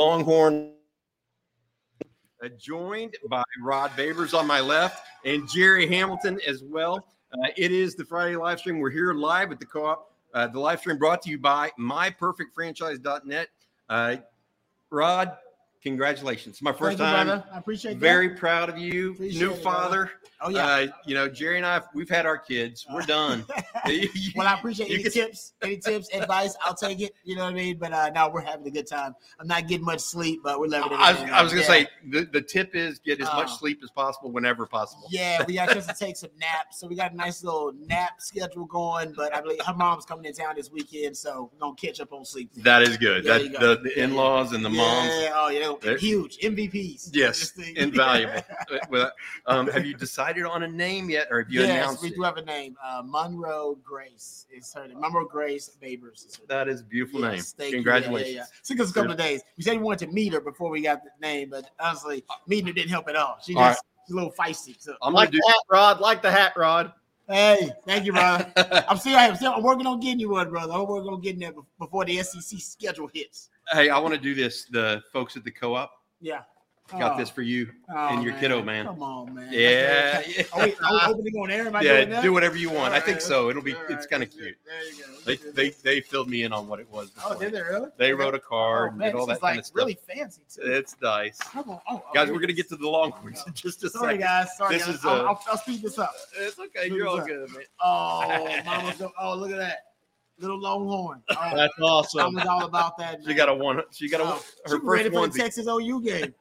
Longhorn. Uh, joined by Rod Babers on my left and Jerry Hamilton as well. Uh, it is the Friday live stream. We're here live at the co-op. Uh, the live stream brought to you by myperfectfranchise.net. Uh, Rod, congratulations! My first Thank you, time. brother. I appreciate that. Very proud of you, Appreciate new it, brother. father. Oh yeah. Uh, you know, Jerry and I, we've had our kids. We're done. well, I appreciate you any can- tips, any tips, advice. I'll take it. You know what I mean. But uh, now we're having a good time. I'm not getting much sleep, but we're loving it. I was. I was going to Yeah. say the, the tip is get as much Uh, sleep as possible whenever possible. Yeah, we got just to take some naps. So we got a nice little nap schedule going. But I believe her mom's coming in town this weekend, so we're gonna catch up on sleep. That is good. There that go. the, the Yeah, in-laws and the moms. Yeah, oh yeah, They're- huge MVPs. Yes, invaluable. Well, um, have you decided on a name yet, or have you yes, announced we it? do have a name. Uh, Monroe Grace is her name. Monroe Grace Babers is her name. That is a beautiful name. Yes, thank you. Congratulations. Yeah, yeah, yeah. Took us a couple of days. We said we wanted to meet her before we got the name, but honestly, meeting her didn't help at all. She All just she's a little feisty. So I'm Like gonna the hat rod, like the hat rod. hey, thank you, brother. I'm still, I'm still I'm working on getting you one, brother. I'm working on getting that bef- before the SEC schedule hits. hey, I want to do this. The folks at the co-op Yeah. Got Oh, this for you oh, and your kiddo, man. Come on, man. Yeah, very- Are we, are we opening on air? Am I yeah. Do whatever you want. All I think so. It'll be. all It's right, kind of cute. There you go. They, they they filled me in on what it was. oh, did they really? They wrote a Oh, card man, and did all that is kind like of stuff. really fancy too. It's nice. Come on. Oh, oh, Guys, we're gonna get to the Longhorns in just a Sorry, second. guys. Sorry, This guys. is, I'll, uh, I'll, I'll speed this up. It's okay. You're all good, man. Oh, mama's go- oh, look at that little Longhorn. Oh, That's awesome. Mama's all about that. She got a one. She got a Oh, her she ready first for one. the Texas OU game.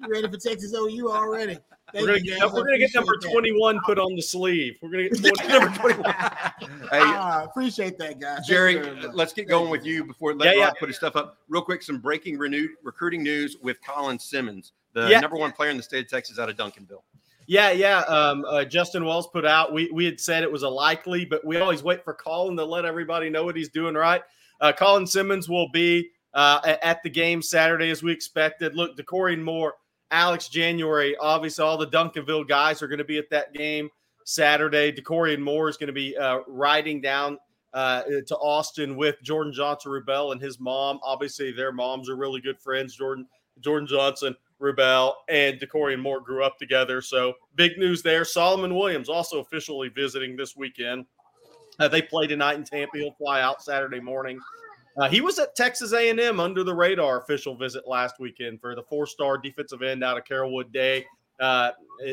You ready for Texas OU already? Thank We're gonna, you, get, guys. we're gonna get number that. 21 put on the sleeve. We're gonna get 20, Number 21. Hey, Ah, appreciate that, guys. Jerry, you very much. let's get Thank going you. with you before let Yeah, yeah. put his stuff up. Real quick, some breaking renew, recruiting news with Colin Simmons, the Yeah. number one player in the state of Texas out of Duncanville. Yeah, yeah. Um, uh, Justin Wells put out. We we had said it was a likely, but we always wait for Colin to let everybody know what he's doing right. Uh, Colin Simmons will be uh, at the game Saturday as we expected. Look, Dakorien Moore, Alex January, obviously all the Duncanville guys are going to be at that game Saturday. Dakorien Moore is going to be uh, riding down uh, to Austin with Jordan Johnson Rubel and his mom. Obviously, their moms are really good friends. Jordan Jordan Johnson, Rubel, and Dakorien Moore grew up together. So big news there. Solomon Williams also officially visiting this weekend. Uh, they play tonight in Tampa. He'll fly out Saturday morning. Uh, he was at Texas A&M under the radar official visit last weekend for the four-star defensive end out of Carrollwood Day. Uh,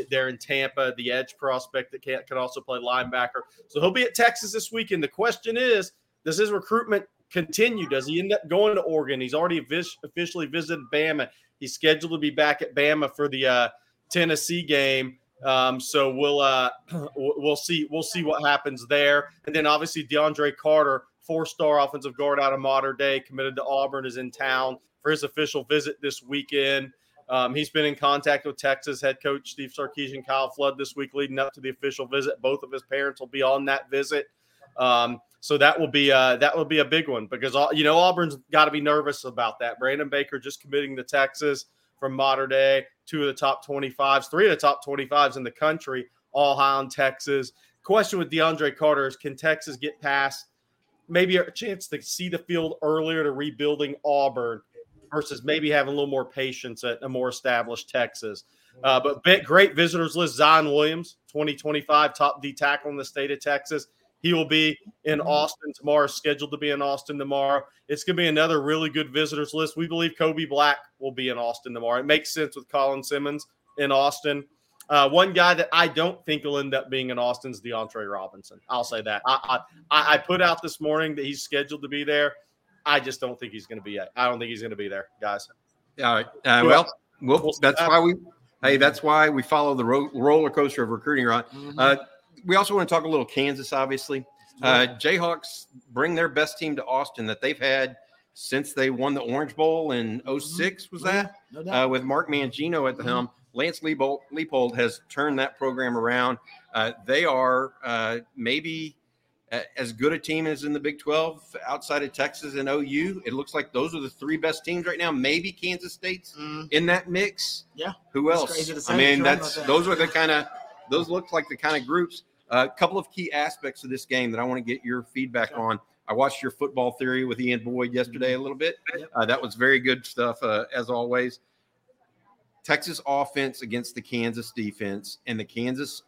they're in Tampa, the edge prospect that can, can also play linebacker. So he'll be at Texas this weekend. The question is, does his recruitment continue? Does he end up going to Oregon? He's already officially visited Bama. He's scheduled to be back at Bama for the uh, Tennessee game. Um, so we'll uh, we'll see we'll see what happens there. And then obviously DeAndre Carter, four-star offensive guard out of Mater Dei, committed to Auburn, is in town for his official visit this weekend. Um, he's been in contact with Texas head coach Steve Sarkisian, Kyle Flood this week leading up to the official visit. Both of his parents will be on that visit. Um, so that will be uh, that will be a big one because you know Auburn's got to be nervous about that. Brandon Baker just committing to Texas from Mater Dei, two of the top 25s, three of the top 25s in the country, all high on Texas. Question with DeAndre Carter is can Texas get past maybe a chance to see the field earlier to rebuilding Auburn versus maybe having a little more patience at a more established Texas? Uh, but great visitors list Zion Williams, 2025 top D tackle in the state of Texas. He will be in Austin tomorrow, scheduled to be in Austin tomorrow. It's going to be another really good visitors list. We believe Kobe Black will be in Austin tomorrow. It makes sense with Colin Simmons in Austin. Uh, one guy that I don't think will end up being in Austin is DeAndre Robinson. I'll say that. I, I I put out this morning that he's scheduled to be there. I just don't think he's going to be. I don't think he's going to be there, guys. All right. Uh, well, we'll, We'll that's what why we. Hey, that's why we follow the ro- roller coaster of recruiting. Right. Mhm. Uh, we also want to talk a little Kansas. Obviously, uh, Jayhawks bring their best team to Austin that they've had since they won the Orange Bowl in 06, Was that No doubt. uh, with Mark Mangino at the Mhm. helm? Lance Leipold, Leipold has turned that program around. Uh, they are uh, maybe uh, as good a team as in the Big 12 outside of Texas and OU. It looks like those are the three best teams right now. Maybe Kansas State's Mhm. in that mix. Yeah. Who else? I mean, that's that. those are the kind of those look like the kind of groups. A couple of key aspects of this game that I want to get your feedback Sure. on. I watched your football theory with Ian Boyd yesterday a little bit. Uh, that was very good stuff, uh, as always. Texas offense against the Kansas defense, and the Kansas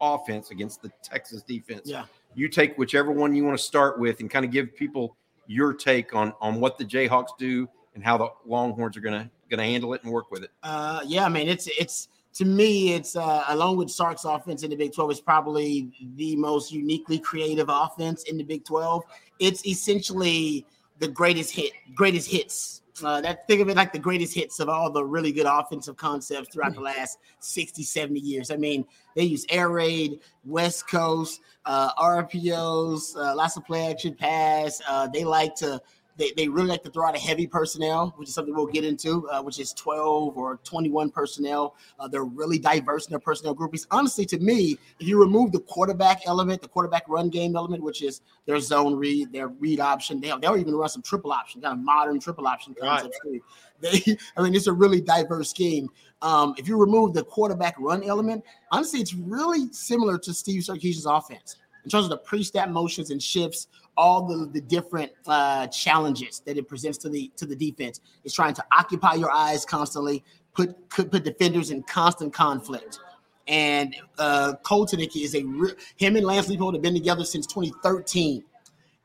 offense against the Texas defense. Yeah. You take whichever one you want to start with, and kind of give people your take on on what the Jayhawks do and how the Longhorns are gonna gonna handle it and work with it. Uh, yeah, I mean, it's it's to me, it's uh, along with Sark's offense in the Big 12, it's probably the most uniquely creative offense in the Big 12. It's essentially the greatest hit, greatest hits. Uh, that think of it like the greatest hits of all the really good offensive concepts throughout the last 60, 70 years. I mean, they use air raid, West Coast, uh, RPOs, uh, lots of play action pass. Uh, they like to they, they really like to throw out a heavy personnel, which is something we'll get into, uh, which is 12 or 21 personnel. Uh, they're really diverse in their personnel groupings. Honestly, to me, if you remove the quarterback element, the quarterback run game element, which is their zone read, their read option, they, they'll even run some triple option, kind of modern triple option concepts. Right. They, I mean, it's a really diverse scheme. Um, if you remove the quarterback run element, honestly, it's really similar to Steve Sarkisian's offense in terms of the pre-snap motions and shifts, all the, the different uh, challenges that it presents to the to the defense. It's trying to occupy your eyes constantly, put put, put defenders in constant conflict. And uh, Kotelnicki is a re- him and Lance Leipold have been together since 2013,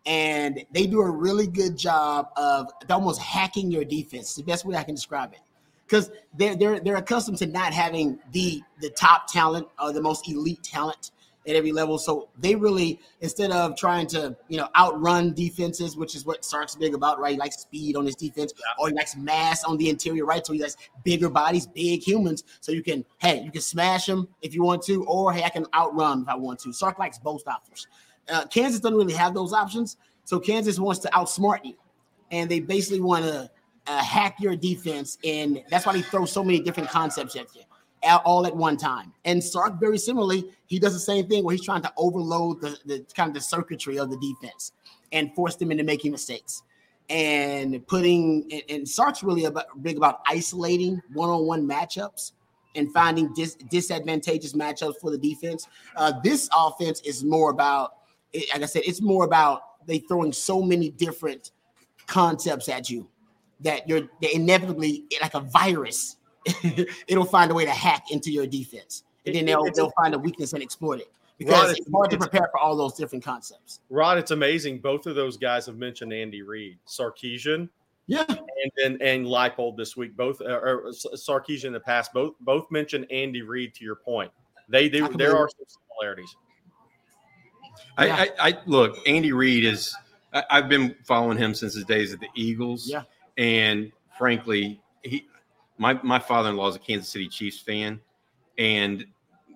and they do a really good job of almost hacking your defense. The best way I can describe it because they're they're they're accustomed to not having the the top talent or the most elite talent at every level. So they really, instead of trying to, you know, outrun defenses, which is what Sark's big about, right? He likes speed on his defense, or he likes mass on the interior, right? So he likes bigger bodies, big humans. So you can, hey, you can smash them if you want to, or hey, I can outrun if I want to. Sark likes both options. Uh, Kansas doesn't really have those options. So Kansas wants to outsmart you. And they basically want to uh, hack your defense. And that's why they throw so many different concepts at you all at one time. And Sark, very similarly, he does the same thing where he's trying to overload the, the kind of the circuitry of the defense and force them into making mistakes. And putting and, Sark's really about, big about isolating one-on-one matchups and finding dis, disadvantageous matchups for the defense. Uh, this offense is more about, like I said, it's more about they throwing so many different concepts at you that you're inevitably like a virus it'll find a way to hack into your defense, and then they'll they'll find a weakness and exploit it because Rod, it's hard to prepare for all those different concepts. Rod, it's amazing. Both of those guys have mentioned Andy Reid, Sarkisian, yeah, and and, and Leipold this week. Both uh, or Sarkisian in the past. Both both mentioned Andy Reid. To your point, they do. There are some similarities. I, yeah. I, I look. Andy Reid is. I, I've been following him since his days at the Eagles. Yeah, and frankly, he my my father in law is a Kansas City Chiefs fan, and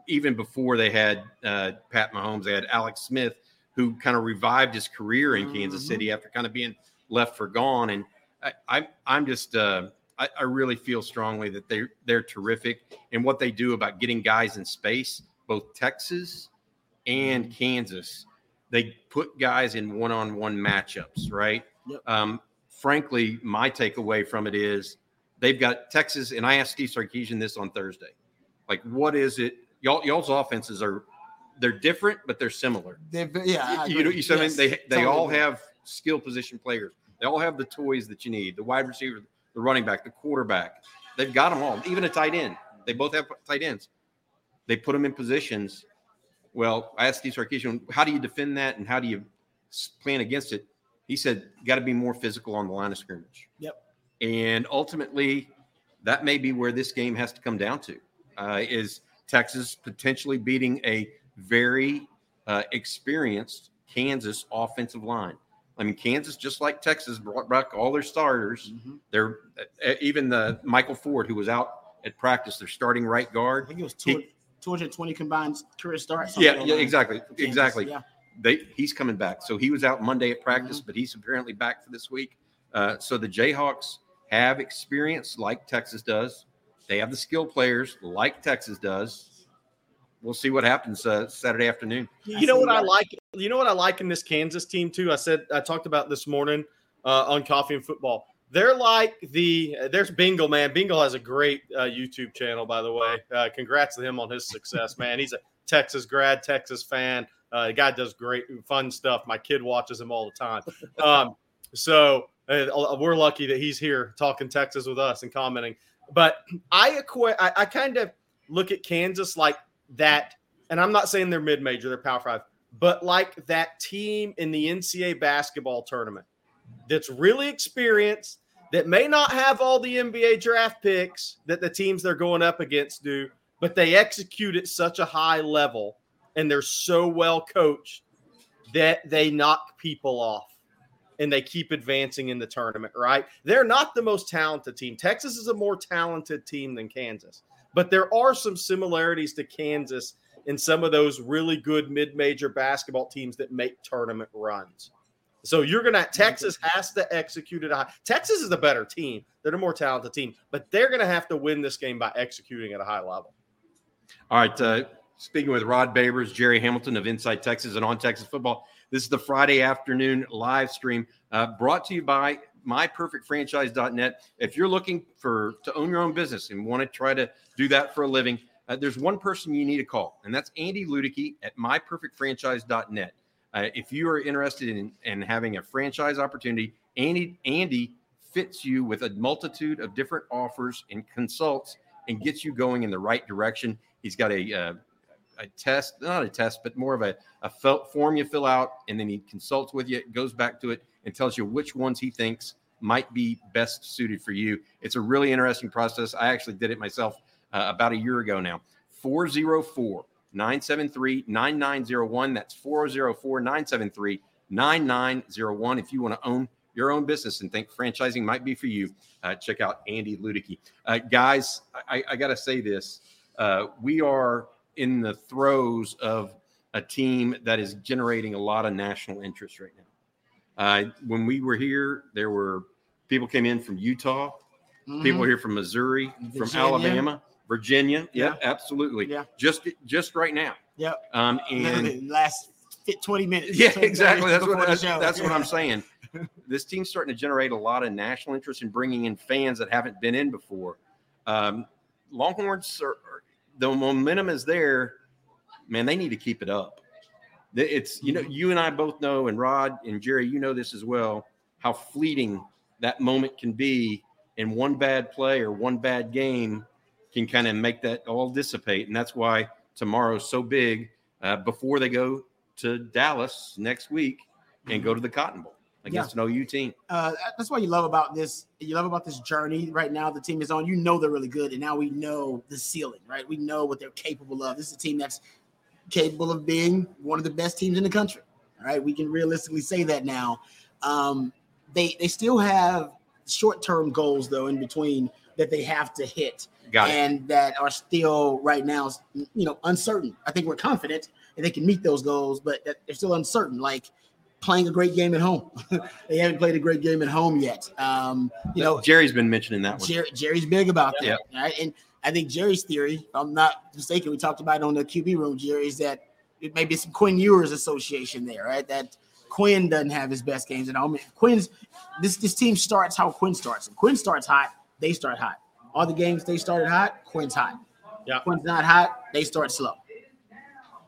even before they had uh, Pat Mahomes, they had Alex Smith, who kind of revived his career in mm-hmm. Kansas City after kind of being left for gone. And I, I I'm just uh, I, I really feel strongly that they they're terrific and what they do about getting guys in space, both Texas and mm-hmm. Kansas. They put guys in one-on-one matchups, right? Yep. Um, frankly, my takeaway from it is they've got Texas, and I asked Steve Sarkisian this on Thursday. Like, what is it? Y'all, y'all's offenses are they're different, but they're similar. They're, yeah, you, know, you said yes, they they totally all have skill position players. They all have the toys that you need: the wide receiver, the running back, the quarterback. They've got them all. Even a tight end. They both have tight ends. They put them in positions. Well, I asked Steve Sarkisian, how do you defend that, and how do you plan against it? He said, got to be more physical on the line of scrimmage. Yep. And ultimately, that may be where this game has to come down to uh, is Texas potentially beating a very uh, experienced Kansas offensive line. I mean, Kansas, just like Texas, brought back all their starters. Mm-hmm. They're uh, even the Michael Ford, who was out at practice, their starting right guard. I think it was two, he, 220 combined career starts. Yeah, yeah, exactly, exactly. Yeah. They, he's coming back. So he was out Monday at practice, mm-hmm. but he's apparently back for this week. Uh, so the Jayhawks have experience like Texas does. They have the skill players like Texas does. We'll see what happens uh, Saturday afternoon. You know what I like? You know what I like in this Kansas team too. I said I talked about this morning uh, on Coffee and Football. They're like the there's Bingle man. Bingle has a great uh, YouTube channel, by the way. Uh, congrats to him on his success, man. He's a Texas grad, Texas fan. Uh, the guy does great, fun stuff. My kid watches him all the time. Um, so Uh, uh, we're lucky that he's here talking Texas with us and commenting. But I equate, I, I kind of look at Kansas like that, and I'm not saying they're mid major, they're Power Five, but like that team in the NCAA basketball tournament that's really experienced, that may not have all the NBA draft picks that the teams they're going up against do, but they execute at such a high level and they're so well coached that they knock people off and they keep advancing in the tournament, right? They're not the most talented team. Texas is a more talented team than Kansas, but there are some similarities to Kansas in some of those really good mid major basketball teams that make tournament runs. So you're going to, Texas has to execute it. High. Texas is a better team. They're a more talented team, but they're going to have to win this game by executing at a high level. All right. Uh, speaking with Rod Babers, Jerry Hamilton of Inside Texas and On Texas Football. This is the Friday afternoon live stream uh, brought to you by myperfectfranchise.net. If you're looking for to own your own business and want to try to do that for a living, uh, there's one person you need to call, and that's Andy Ludicky at myperfectfranchise.net. Uh, if you are interested in, in having a franchise opportunity, Andy Andy fits you with a multitude of different offers and consults and gets you going in the right direction. He's got a uh, a test, not a test, but more of a, a form you fill out, and then he consults with you, goes back to it, and tells you which ones he thinks might be best suited for you. It's a really interesting process. I actually did it myself uh, about a year ago now. 404 973 9901. That's 404 973 9901. If you want to own your own business and think franchising might be for you, uh, check out Andy Ludicky. Uh, guys, I, I got to say this. Uh, we are in the throes of a team that is generating a lot of national interest right now. Uh, when we were here, there were people came in from Utah, mm-hmm. people here from Missouri, Virginia. from Alabama, Virginia. Yeah, absolutely. Yeah, just just right now. Yep. Um, and last 20 minutes. Yeah, exactly. That's what that's, that's what I'm saying. this team's starting to generate a lot of national interest in bringing in fans that haven't been in before. Um, Longhorns are, the momentum is there. Man, they need to keep it up. It's you know you and I both know, and Rod and Jerry, you know this as well, how fleeting that moment can be, and one bad play or one bad game can kind of make that all dissipate, and that's why tomorrow's so big. Uh, before they go to Dallas next week and go to the Cotton Bowl against yeah. an OU team. Uh, that's what you love about this. You love about this journey right now. The team is on. You know they're really good, and now we know the ceiling. Right, we know what they're capable of. This is a team that's capable of being one of the best teams in the country. All right, we can realistically say that now. Um, they they still have short term goals though in between that they have to hit, and that are still right now you know uncertain. I think we're confident that they can meet those goals, but that they're still uncertain. Like playing a great game at home. they haven't played a great game at home yet. Um, you know, Jerry's been mentioning that one. Jerry, Jerry's big about that. Right? And I think Jerry's theory, if I'm not mistaken, we talked about it on the QB room, Jerry, is that it may be some Quinn Ewers association there, right? That Quinn doesn't have his best games at home. Quinn's this this team starts how Quinn starts. And Quinn starts hot, they start hot. All the games they started hot, Quinn's hot. Yeah. Quinn's not hot, they start slow.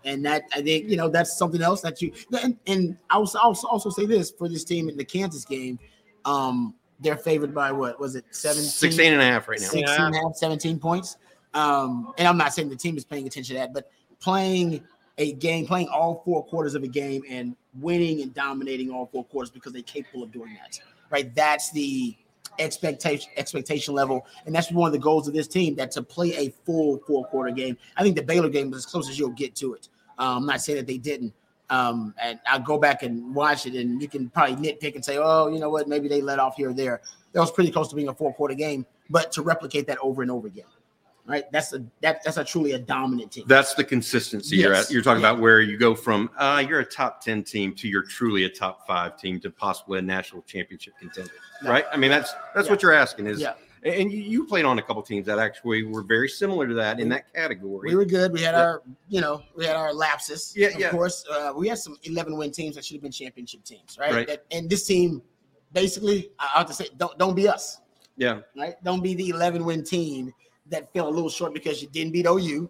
And that I think you know that's something else that you and, and I'll also also say this for this team in the Kansas game. Um, they're favored by what was it 17 16 and a half right now 16 yeah. and a half 17 points um and i'm not saying the team is paying attention to that but playing a game playing all four quarters of a game and winning and dominating all four quarters because they're capable of doing that right that's the expectation expectation level. And that's one of the goals of this team that to play a full four quarter game. I think the baylor game was as close as you'll get to it. Um, i'm not saying that they didn't. Um, and I'll go back and watch it, and you can probably nitpick and say, "Oh, you know what? Maybe they let off here or there." That was pretty close to being a four quarter game, but to replicate that over and over again, right? That's a that, that's a truly a dominant team. That's the consistency yes. you're at. You're talking yeah. about where you go from uh, you're a top ten team to you're truly a top five team to possibly a national championship contender, right? I mean, that's that's yeah. what you're asking is. Yeah and you, you, played on a couple teams that actually were very similar to that in that category. We were good. We had our, you know, we had our lapses. Yeah, of yeah. course. Uh, we had some 11 win teams that should have been championship teams, right? right. That, and this team, basically, I have to say, don't don't be us. Yeah. Right. Don't be the 11 win team that fell a little short because you didn't beat OU,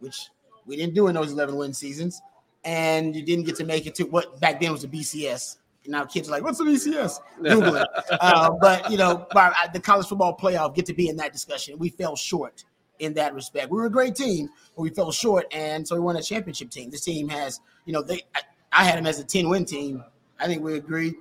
which we didn't do in those 11 win seasons. and you didn't get to make it to what back then was the BCS. Now kids are like, "What's the BCS?" Google it. uh, but you know, by the college football playoff get to be in that discussion. We fell short in that respect. We were a great team, but we fell short, and so we won a championship team. This team has, you know, they. I, I had them as a ten win team. I think we agreed.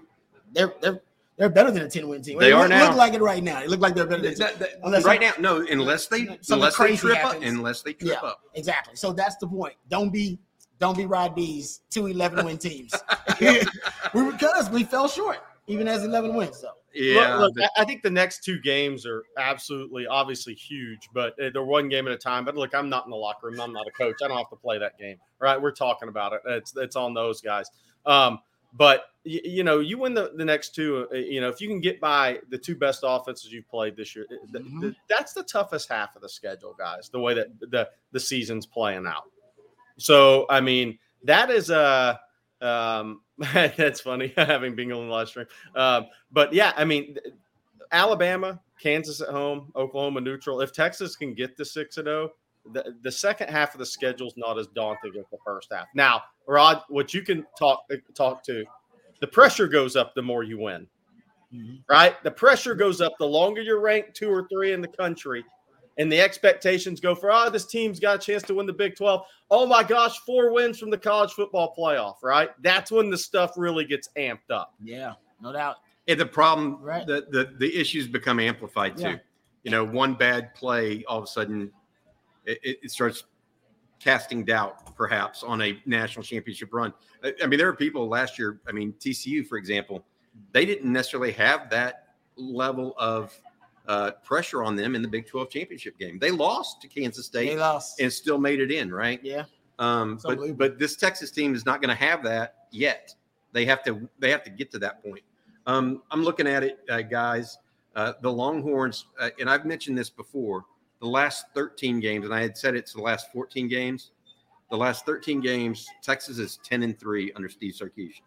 They're they're they're better than a 10 win team. They are look, now. Look like it right now. They look like they're better than That- that- Unless right now, no, unless they unless they crazy trip up, unless they trip Yeah, up. exactly. So that's the point. Don't be don't be Rod B's two 11 win teams. we because we fell short, even as 11 wins. So Yeah, Look, look, I I think the next two games are absolutely, obviously huge, but uh, they're one game at a time. But look, I'm not in the locker room. I'm not a coach. I don't have to play that game. right we're talking about it. It's it's on those guys. Um, but you, you know, you win the, the next two. uh, You know, if you can get by the two best offenses you've played this year, th- th- Mhm. that's the toughest half of the schedule, guys. The way that the the season's playing out. So, I mean, that is a. Um, that's funny having Bingle in the live stream. Um, but yeah, I mean, Alabama, Kansas at home, Oklahoma neutral. If Texas can get to six and zero, the the second half of the schedule is not as daunting as the first half. Now, Rod, what you can talk talk to, the pressure goes up the more you win. Mm-hmm. Right, the pressure goes up the longer you're ranked two or three in the country, and the expectations go for oh this team's got a chance to win the Big Twelve. Oh my gosh, four wins from the college football playoff. Right, that's when the stuff really gets amped up. yeah, no doubt. And the problem, Right. the, the the issues become amplified too. Yeah. You know, one bad play, all of a sudden, it, it starts casting doubt, perhaps, on a national championship run. I, I mean, there are people last year. I mean, TCU, for example, they didn't necessarily have that level of uh, pressure on them in the Big Twelve championship game. They lost to Kansas State. They lost. and still made it in, right? yeah, Um, but but this Texas team is not going to have that yet. They have to they have to get to that point. Um, I'm looking at it, uh, guys. Uh, the Longhorns, uh, and I've mentioned this before. The last 13 games, and I had said it's the last 14 games. The last 13 games, Texas is 10 and three under Steve Sarkisian.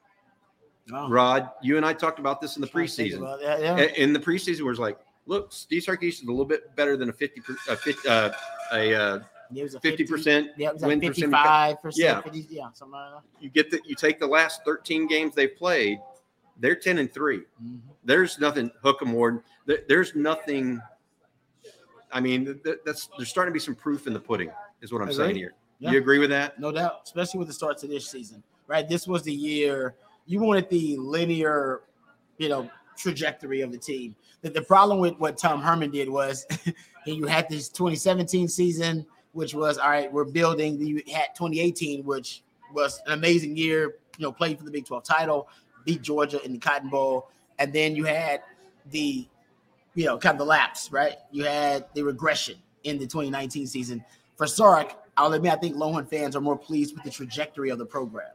Oh, Rod, you and I talked about this in the trying to think preseason. that, yeah. In the preseason, where it's like, look, Steve Sarkisian is a little bit better than a 50, per- a 50, uh, a uh, It was a 50 percent Yeah, it was like win percentage. 55 percent. Yeah. 50, yeah, something like that. you get that you take the last 13 games they've played they're 10 and 3 Mhm. there's nothing hook 'em or there- there's nothing i mean th- th- that's there's starting to be some proof in the pudding is what i'm Agree. saying here Yeah. you agree with that No doubt, especially with the starts of this season, right? This was the year you wanted the linear, you know, trajectory of the team. The, the problem with what Tom Herman did was you had this 2017 season, which was all right, we're building. You had 2018, which was an amazing year, you know, played for the Big 12 title, beat Georgia in the Cotton Bowl, and then you had the, you know, kind of the lapse, right? You had the regression in the 2019 season. For Sark, I'll admit, I think Longhorn fans are more pleased with the trajectory of the program.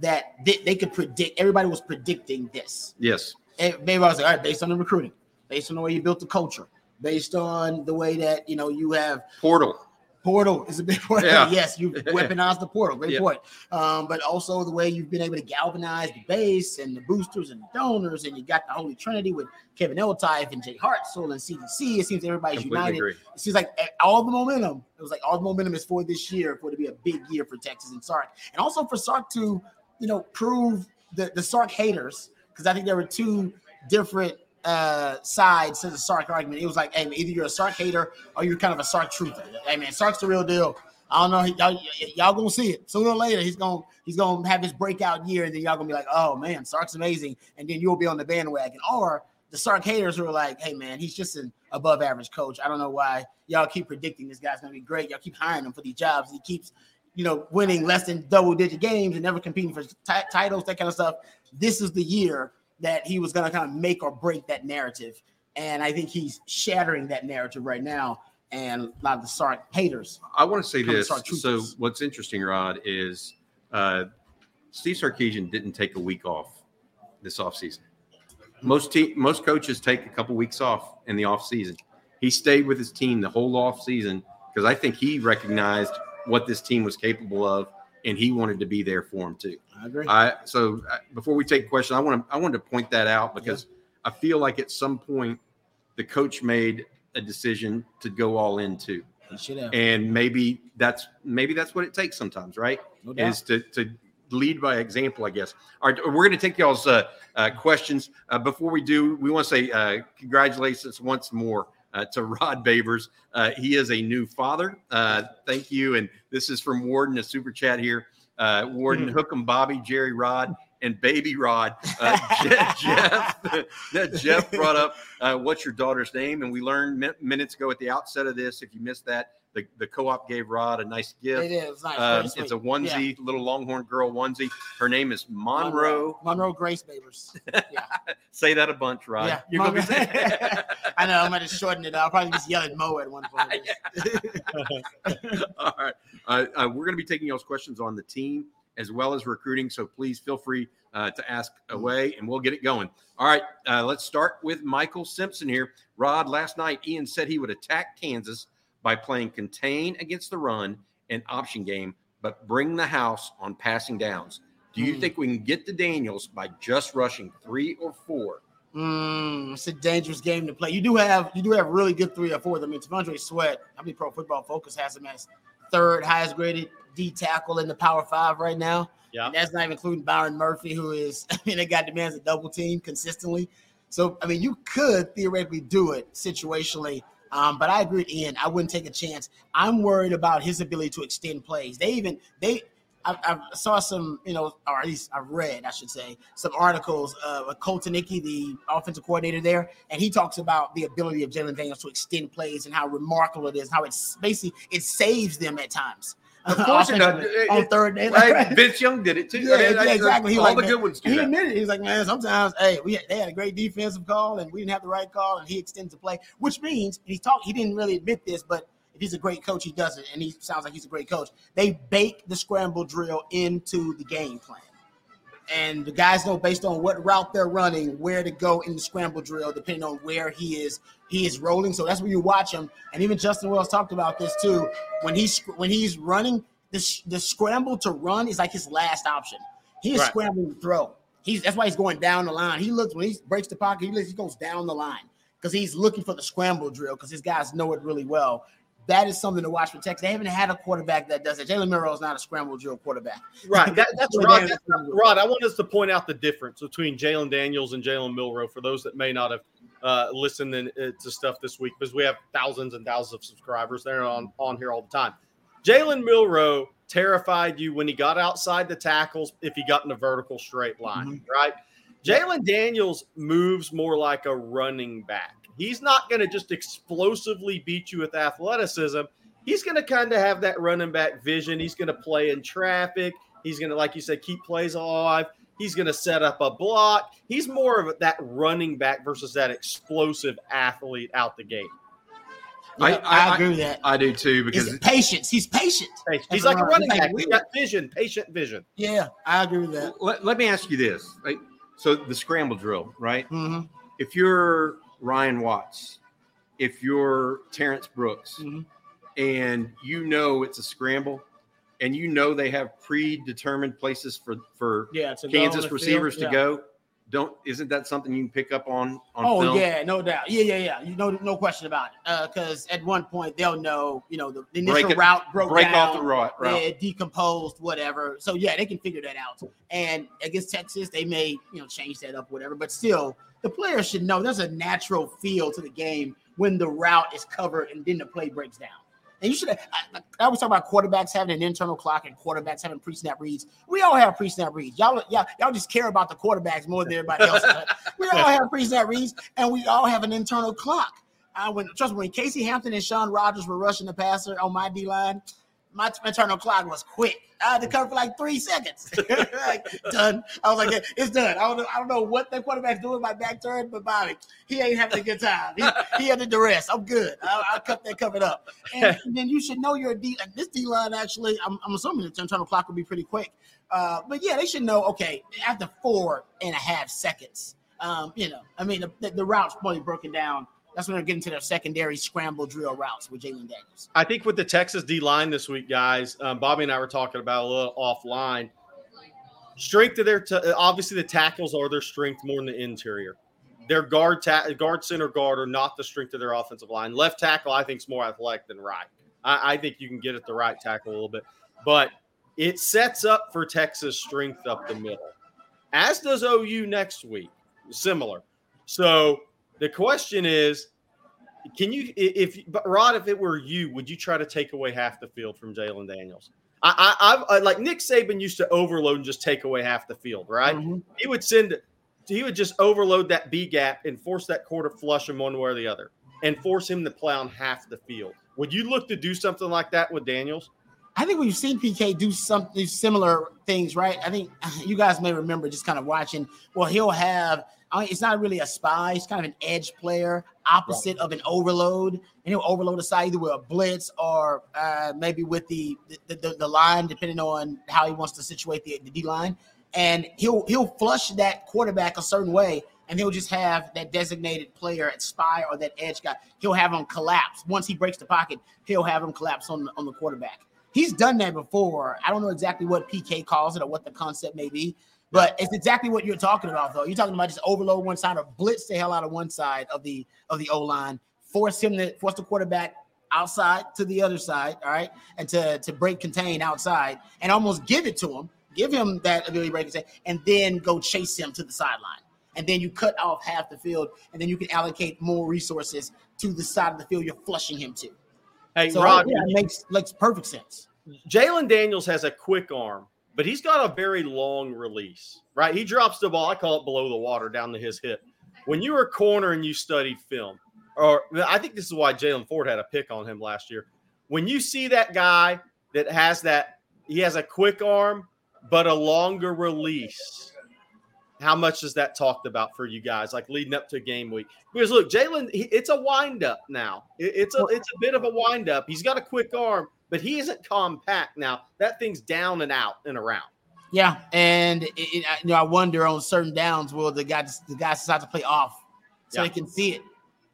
That they, they could predict, everybody was predicting this. yes And maybe I was like, all right, based on the recruiting, based on the way you built the culture, based on the way that, you know, you have portal portal is a big point. Yeah. yes, you've weaponized the portal. Great Yeah. point. Um, but also the way you've been able to galvanize the base and the boosters and the donors, and you got the Holy Trinity with Kevin Eltife and Jay Hartzell and CDC. It seems everybody's completely united. agree It seems like all the momentum. It was like all the momentum is for this year for it to be a big year for Texas and Sark, and also for Sark to, you know, prove the the Sark haters because I think there were two different uh sides to the Sark argument. It was like, hey, either you're a Sark hater or you're kind of a Sark truther. Hey, man, Sark's the real deal. I don't know, y'all, y'all gonna see it sooner or later. He's gonna he's gonna have his breakout year, and then y'all gonna be like, oh man, Sark's amazing, and then you'll be on the bandwagon. Or the Sark haters are like, hey man, he's just an above average coach. I don't know why y'all keep predicting this guy's gonna be great. Y'all keep hiring him for these jobs. He keeps, you know, winning less than double digit games and never competing for ti- titles, that kind of stuff. This is the year that he was gonna kind of make or break that narrative. And I think he's shattering that narrative right now. And a lot of the Sark haters. i want to say this start so what's interesting rod is uh, steve sarkisian didn't take a week off this offseason most te- most coaches take a couple weeks off in the off season. He stayed with his team the whole off season because I think he recognized what this team was capable of, and he wanted to be there for him too. I agree. I so uh, before we take questions, I want to I wanted to point that out because I feel like at some point the coach made a decision to go all in too, he should have. and maybe that's maybe that's what it takes sometimes, right? No. Is to to lead by example, I guess. All right, we're going to take y'all's uh, uh, questions. Uh, before we do, we want to say uh, congratulations once more uh, to Rod Babers. Uh, he is a new father. Uh, thank you. And this is from Warden, a super chat here. Uh, Warden, Hmm. Hookem, Bobby, Jerry Rod, and Baby Rod. Uh, Je- Jeff, Jeff brought up uh, what's your daughter's name, and we learned minutes ago at the outset of this. If you missed that, the, the co-op gave Rod a nice gift. It is nice. Um, it's a onesie, little Longhorn girl onesie. Her name is Monroe. Monroe Grace Babers. Yeah. say that a bunch, Rod. Yeah, You're gonna be I know I'm going to shorten it. I'll probably just yell at Mo at one point. All right. Uh, uh, we're going to be taking y'all's questions on the team as well as recruiting. So please feel free uh, to ask away and we'll get it going. All right. Uh, let's start with Michael Simpson here. Rod, last night, Ian said he would attack Kansas by playing contain against the run and option game, but bring the house on passing downs. Do you Hmm. think we can get to Daniels by just rushing three or four? Mm, it's a dangerous game to play. You do have you do have really good three or four. I mean, T'Vondre Sweat. I mean, Pro Football Focus has him as third highest graded D tackle in the Power Five right now. Yeah. And that's not even including Byron Murphy, who is I mean, that guy demands a double team consistently. So I mean, you could theoretically do it situationally. Um, but I agree Ian. I wouldn't take a chance. I'm worried about his ability to extend plays. They even they I, I saw some, you know, or at least I read, I should say, some articles of with Kotelnicki, the offensive coordinator there, and he talks about the ability of Jalon Daniels to extend plays and how remarkable it is, how it's basically it saves them at times. Of course it does. On third day. Right? Vince Young did it too. Yeah, I mean, I- yeah, exactly. He all like, the man, good ones he that. admitted he's like, man, sometimes, hey, we had, they had a great defensive call and we didn't have the right call, and he extends the play, which means he's talk. He didn't really admit this, but if he's a great coach, he does it, and he sounds like he's a great coach. They bake the scramble drill into the game plan, and the guys know based on what route they're running where to go in the scramble drill, depending on where he is he is rolling. So that's where you watch him. And even Justin Wells talked about this too. When he's when he's running, the the scramble to run is like his last option. He is Right. scrambling to throw. He's that's why he's going down the line. He looks when he breaks the pocket, he looks, he goes down the line because he's looking for the scramble drill because his guys know it really well. That is something to watch for Texas. They haven't had a quarterback that does it. Jalen Milrow is not a scramble drill quarterback. Right. That, that's Rod. That's- Rod, I want us to point out the difference between Jalon Daniels and Jalen Milrow for those that may not have uh, listened in, uh, to stuff this week because we have thousands and thousands of subscribers. They're on, on here all the time. Jalen Milrow terrified you when he got outside the tackles if he got in a vertical straight line, right? Jalon Daniels moves more like a running back. He's not going to just explosively beat you with athleticism. He's going to kind of have that running back vision. He's going to play in traffic. He's going to, like you said, keep plays alive. He's going to set up a block. He's more of that running back versus that explosive athlete out the gate. Yeah, I- I, I- agree with that. I do too He's because patience. He's patient. He's like a running back. He's weird. got vision, patient vision. Yeah, I agree with that. let, let me ask you this. Right? So the scramble drill, right? Mhm. If you're Ryan Watts, if you're Terrance Brooks, Mhm. and you know it's a scramble, and you know they have predetermined places for for Yeah, to go on Kansas the field, receivers yeah. to go, don't isn't that something you can pick up on on Oh film? yeah, no doubt. Yeah, yeah, yeah. You know, no question about it. Because at one point they'll know, you know, the, the initial Break it- route broke Break down, off the route. route. yeah, decomposed, whatever. So yeah, they can figure that out. And against Texas, they may, you know, change that up, whatever. But still, the players should know there's a natural feel to the game when the route is covered and then the play breaks down. And you should. I, I always talk about quarterbacks having an internal clock and quarterbacks having pre-snap reads. We all have pre-snap reads. Y'all, y'all, y'all just care about the quarterbacks more than everybody else. we all have pre-snap reads, and we all have an internal clock. Uh, when trust me, when Casey Hampton and Shaun Rogers were rushing the passer on my D line, my internal clock was quick. I had to cover for like three seconds. like done. I was like, it's done. I don't know. I don't know what the quarterback's doing. With my back turned, but Bobby, he ain't having a good time. He, he had the duress. I'm good. I'll, I'll cut that covered up. And, then you should know your D. This D line actually, I'm, I'm assuming the internal clock will be pretty quick. Uh, but yeah, they should know. Okay, after four and a half seconds, um, you know, I mean, the, the, the route's probably broken down. That's when they're getting to their secondary scramble drill routes with Jalon Daniels. I think with the Texas D line this week, guys, um, Bobby and I were talking about a little offline. Strength of their t- obviously the tackles are their strength more than the interior. Their guard ta- guard center guard are not the strength of their offensive line. Left tackle I think is more athletic than right. I, I think you can get at the right tackle a little bit, but it sets up for Texas strength up the middle, as does OU next week. Similar. So the question is, can you, if but Rod, if it were you, would you try to take away half the field from Jalon Daniels? I, I, I, like Nick Saban used to overload and just take away half the field, right? Mm-hmm. He would send, he would just overload that B gap and force that quarter flush him one way or the other, and force him to play on half the field. Would you look to do something like that with Daniels? I think we've seen PK do something similar things, right? I think you guys may remember just kind of watching. Well, he'll have. I it's not really a spy. He's kind of an edge player, opposite right. of an overload, and he'll overload a side either with a blitz or uh, maybe with the the, the the, line, depending on how he wants to situate the, the D line. And he'll he'll flush that quarterback a certain way, and he'll just have that designated player at spy or that edge guy. He'll have him collapse once he breaks the pocket. He'll have him collapse on on the quarterback he's done that before. I don't know exactly what PK calls it or what the concept may be, but it's exactly what you're talking about, though. You're talking about just overload one side or blitz the hell out of one side of the of the O line, force him to force the quarterback outside to the other side, all right, and to to break contain outside and almost give it to him, give him that ability to break contain, and then go chase him to the sideline. And then you cut off half the field, and then you can allocate more resources to the side of the field you're flushing him to. Hey, so, Rod, yeah, it makes makes perfect sense. Jalon Daniels has a quick arm, but he's got a very long release, right? He drops the ball. I call it below the water down to his hip. When you were a corner and you studied film, or I think this is why Jaylan Ford had a pick on him last year. When you see that guy that has that, he has a quick arm, but a longer release how much is that talked about for you guys, like leading up to game week? Because look, Jalon, it's a windup now. it's a it's a bit of a windup. He's got a quick arm, but he isn't compact now. That thing's down and out and around. Yeah, and it, it, you know, I wonder on certain downs will the guys the guys decide to play off so yeah. they can see it.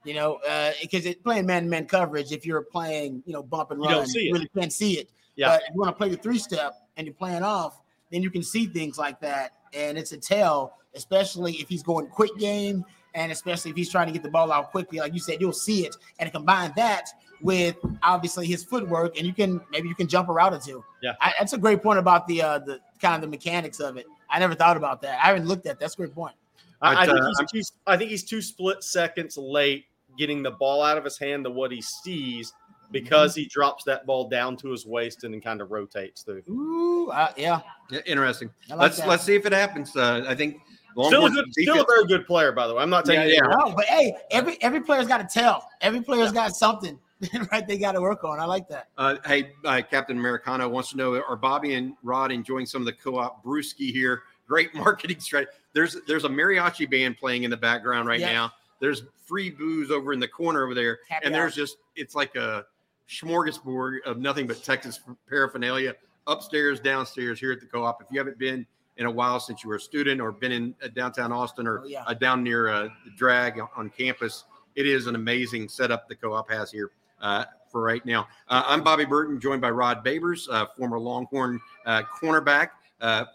You know, because uh, playing man-to-man coverage, if you're playing, you know, bump and run, you, you really can't see it. Yeah. But if you want to play the three-step and you're playing off, then you can see things like that, and it's a tell especially if he's going quick game and especially if he's trying to get the ball out quickly. Like you said, you'll see it and combine that with obviously his footwork, and you can maybe you can jump a route or two. Yeah, I, that's a great point about the uh, the kind of the mechanics of it. I never thought about that. I haven't looked at. That. That's a great point. I, I think uh, he's two, I think he's two split seconds late getting the ball out of his hand to what he sees because mm-hmm. he drops that ball down to his waist and then kind of rotates through. Ooh, uh, yeah. yeah. interesting. Like let's that. let's see if it happens. Uh, I think still a, good, still a very good player, by the way. I'm not taking yeah, yeah. No, but hey, every every player's got to tell. Every player's got something right they got to work on. I like that. Uh, hey, uh, Captain Americano wants to know: Are Bobby and Rod enjoying some of the co-op brewski here? Great marketing strategy. There's there's a mariachi band playing in the background right yeah. now. There's free booze over in the corner over there, Happy and there's just it's like a smorgasbord of nothing but Texas paraphernalia upstairs, downstairs here at the co-op. If you haven't been in a while since you were a student or been in uh, downtown Austin or oh, yeah. down near uh, the drag on campus. It is an amazing setup the co-op has here uh, for right now. Uh, I'm Bobby Burton, joined by Rod Babers, uh, former Longhorn cornerback,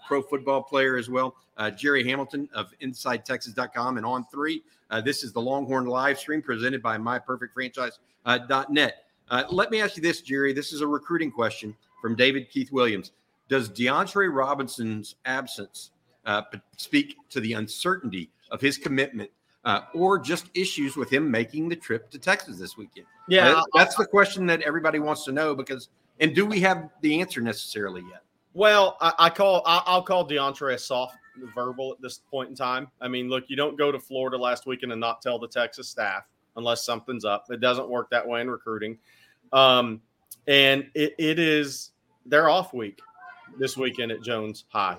pro football player as well. Jerry Hamilton of InsideTexas.com and on three. this is the Longhorn live stream presented by MyPerfectFranchise.net. let me ask you this, Jerry. This is a recruiting question from David Keith Williams. Does DeAndre Robinson's absence uh, speak to the uncertainty of his commitment uh, or just issues with him making the trip to Texas this weekend? Yeah, uh, that's the question that everybody wants to know because, and do we have the answer necessarily yet? Well, I, I call I, will call DeAndre a soft verbal at this point in time. I mean, look, you don't go to Florida last weekend and not tell the Texas staff unless something's up. It doesn't work that way in recruiting, um, and it, it is their off week this weekend at Jones High.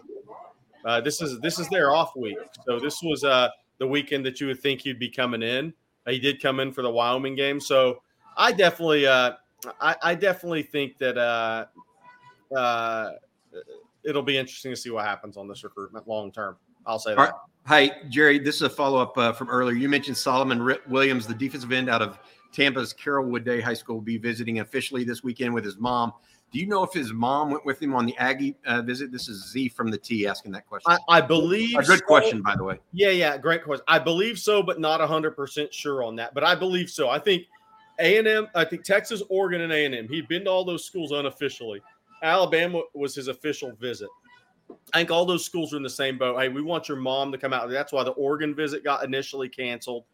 Uh, this is this is their off week, so this was uh, the weekend that you would think he'd be coming in. Uh, he did come in for the Wyoming game, so I definitely, uh, I, I, definitely think that uh, uh, it'll be interesting to see what happens on this recruitment long term. I'll say that. Hi, Jerry. This is a follow up uh, from earlier. You mentioned Solomon Williams, the defensive end out of Tampa's Carrollwood Day High School, will be visiting officially this weekend with his mom. Do you know if his mom went with him on the Aggie uh, visit? This is Z from the T asking that question. I, I believe a good so. question, by the way. Yeah, yeah, great question. I believe so, but not hundred percent sure on that. But I believe so. I think A and M. I think Texas, Oregon, and A and M. He'd been to all those schools unofficially. Alabama was his official visit. I think all those schools are in the same boat. Hey, we want your mom to come out. That's why the Oregon visit got initially canceled,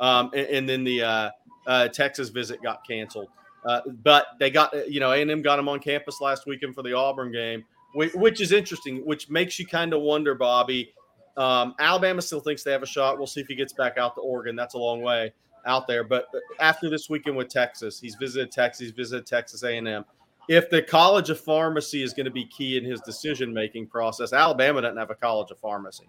um, and, and, then the uh, uh, Texas visit got canceled. Uh, but they got you know A&M got him on campus last weekend for the Auburn game, which, which is interesting. Which makes you kind of wonder, Bobby. Um, Alabama still thinks they have a shot. We'll see if he gets back out to Oregon. That's a long way out there. But after this weekend with Texas, he's visited Texas. He's visited Texas A&M if the College of Pharmacy is going to be key in his decision making process, Alabama doesn't have a College of Pharmacy.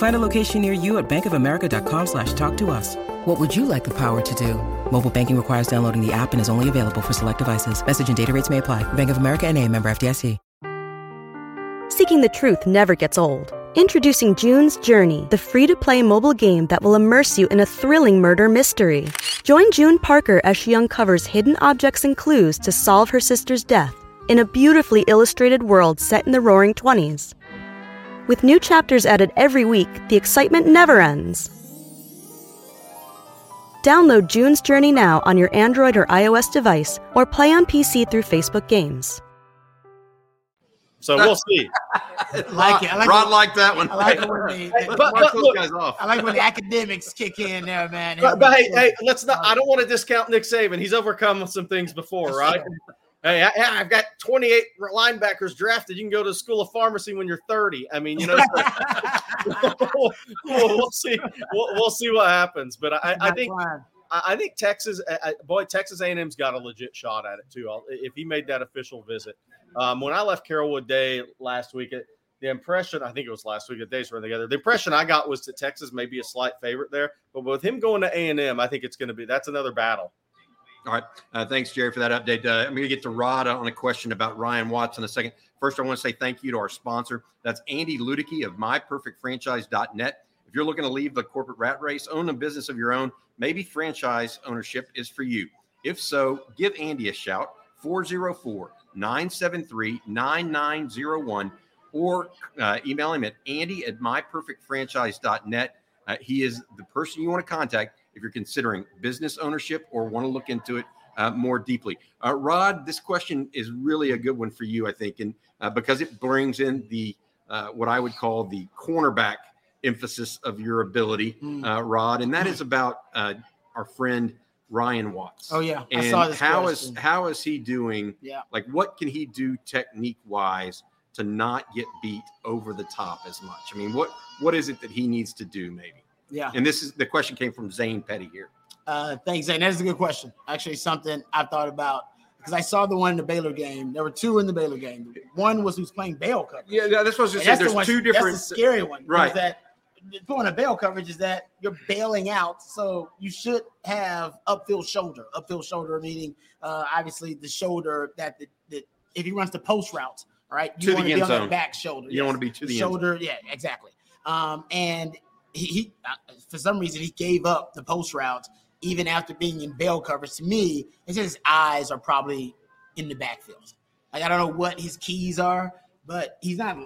Find a location near you at bankofamerica.com slash talk to us. What would you like the power to do? Mobile banking requires downloading the app and is only available for select devices. Message and data rates may apply. Bank of America and a member FDIC. Seeking the truth never gets old. Introducing June's Journey, the free-to-play mobile game that will immerse you in a thrilling murder mystery. Join June Parker as she uncovers hidden objects and clues to solve her sister's death in a beautifully illustrated world set in the roaring 20s. With new chapters added every week, the excitement never ends. Download June's Journey now on your Android or iOS device or play on PC through Facebook Games. So we'll see. I like it. I like Rod it. liked that one. I like it when they, but, but, but look, guys off. I like when the academics kick in there, man. But, but hey, hey, let's not. I don't want to discount Nick Saban. He's overcome some things before, right? Hey, I, have got 28 linebackers drafted. You can go to the School of Pharmacy when you're 30. I mean, you know, we'll, we'll, see. We'll, we'll, see what happens. But I, I think I think Texas, boy, Texas A&M's got a legit shot at it too. If he made that official visit, um, when I left Carrollwood Day last week, it, the impression I think it was last week, the days were together. The impression I got was that Texas may be a slight favorite there, but with him going to A&M, I think it's going to be that's another battle. All right. Uh, thanks, Jerry, for that update. Uh, I'm going to get to Rod on a question about Ryan Watts in a second. First, I want to say thank you to our sponsor. That's Andy Ludicky of MyPerfectFranchise.net. If you're looking to leave the corporate rat race, own a business of your own, maybe franchise ownership is for you. If so, give Andy a shout 404 973 9901 or uh, email him at andy at myperfectfranchise.net. Uh, he is the person you want to contact if you're considering business ownership or want to look into it uh, more deeply. Uh, Rod, this question is really a good one for you, I think, and uh, because it brings in the uh, what I would call the cornerback emphasis of your ability, mm. Uh, Rod, and that is about uh, our friend Ryan Watts. Oh yeah, and I saw this how is, how is he doing? Yeah, like what can he do technique wise to not get beat over the top as much? I mean, what what is it that he needs to do maybe? Yeah. And this is the question came from Zane Petty here. Uh, thanks, Zane. That is a good question. Actually, something I've thought about because I saw the one in the Baylor game. There were two in the Baylor game. One was who's playing bail coverage. Yeah, that's what I was just saying. There's the one, two different. That's the scary one, right? That point of bail coverage is that you're bailing out, so you should have upfield shoulder. Upfield shoulder meaning uh, obviously the shoulder that the, the if he runs the post route, right? You to want to be on zone. back shoulder. You yes. don't want to be to the shoulder. Yeah, exactly. Um, and he, he for some reason he gave up the post route even after being in bail coverage. To me, it's just his eyes are probably in the backfield. Like I don't know what his keys are, but he's not.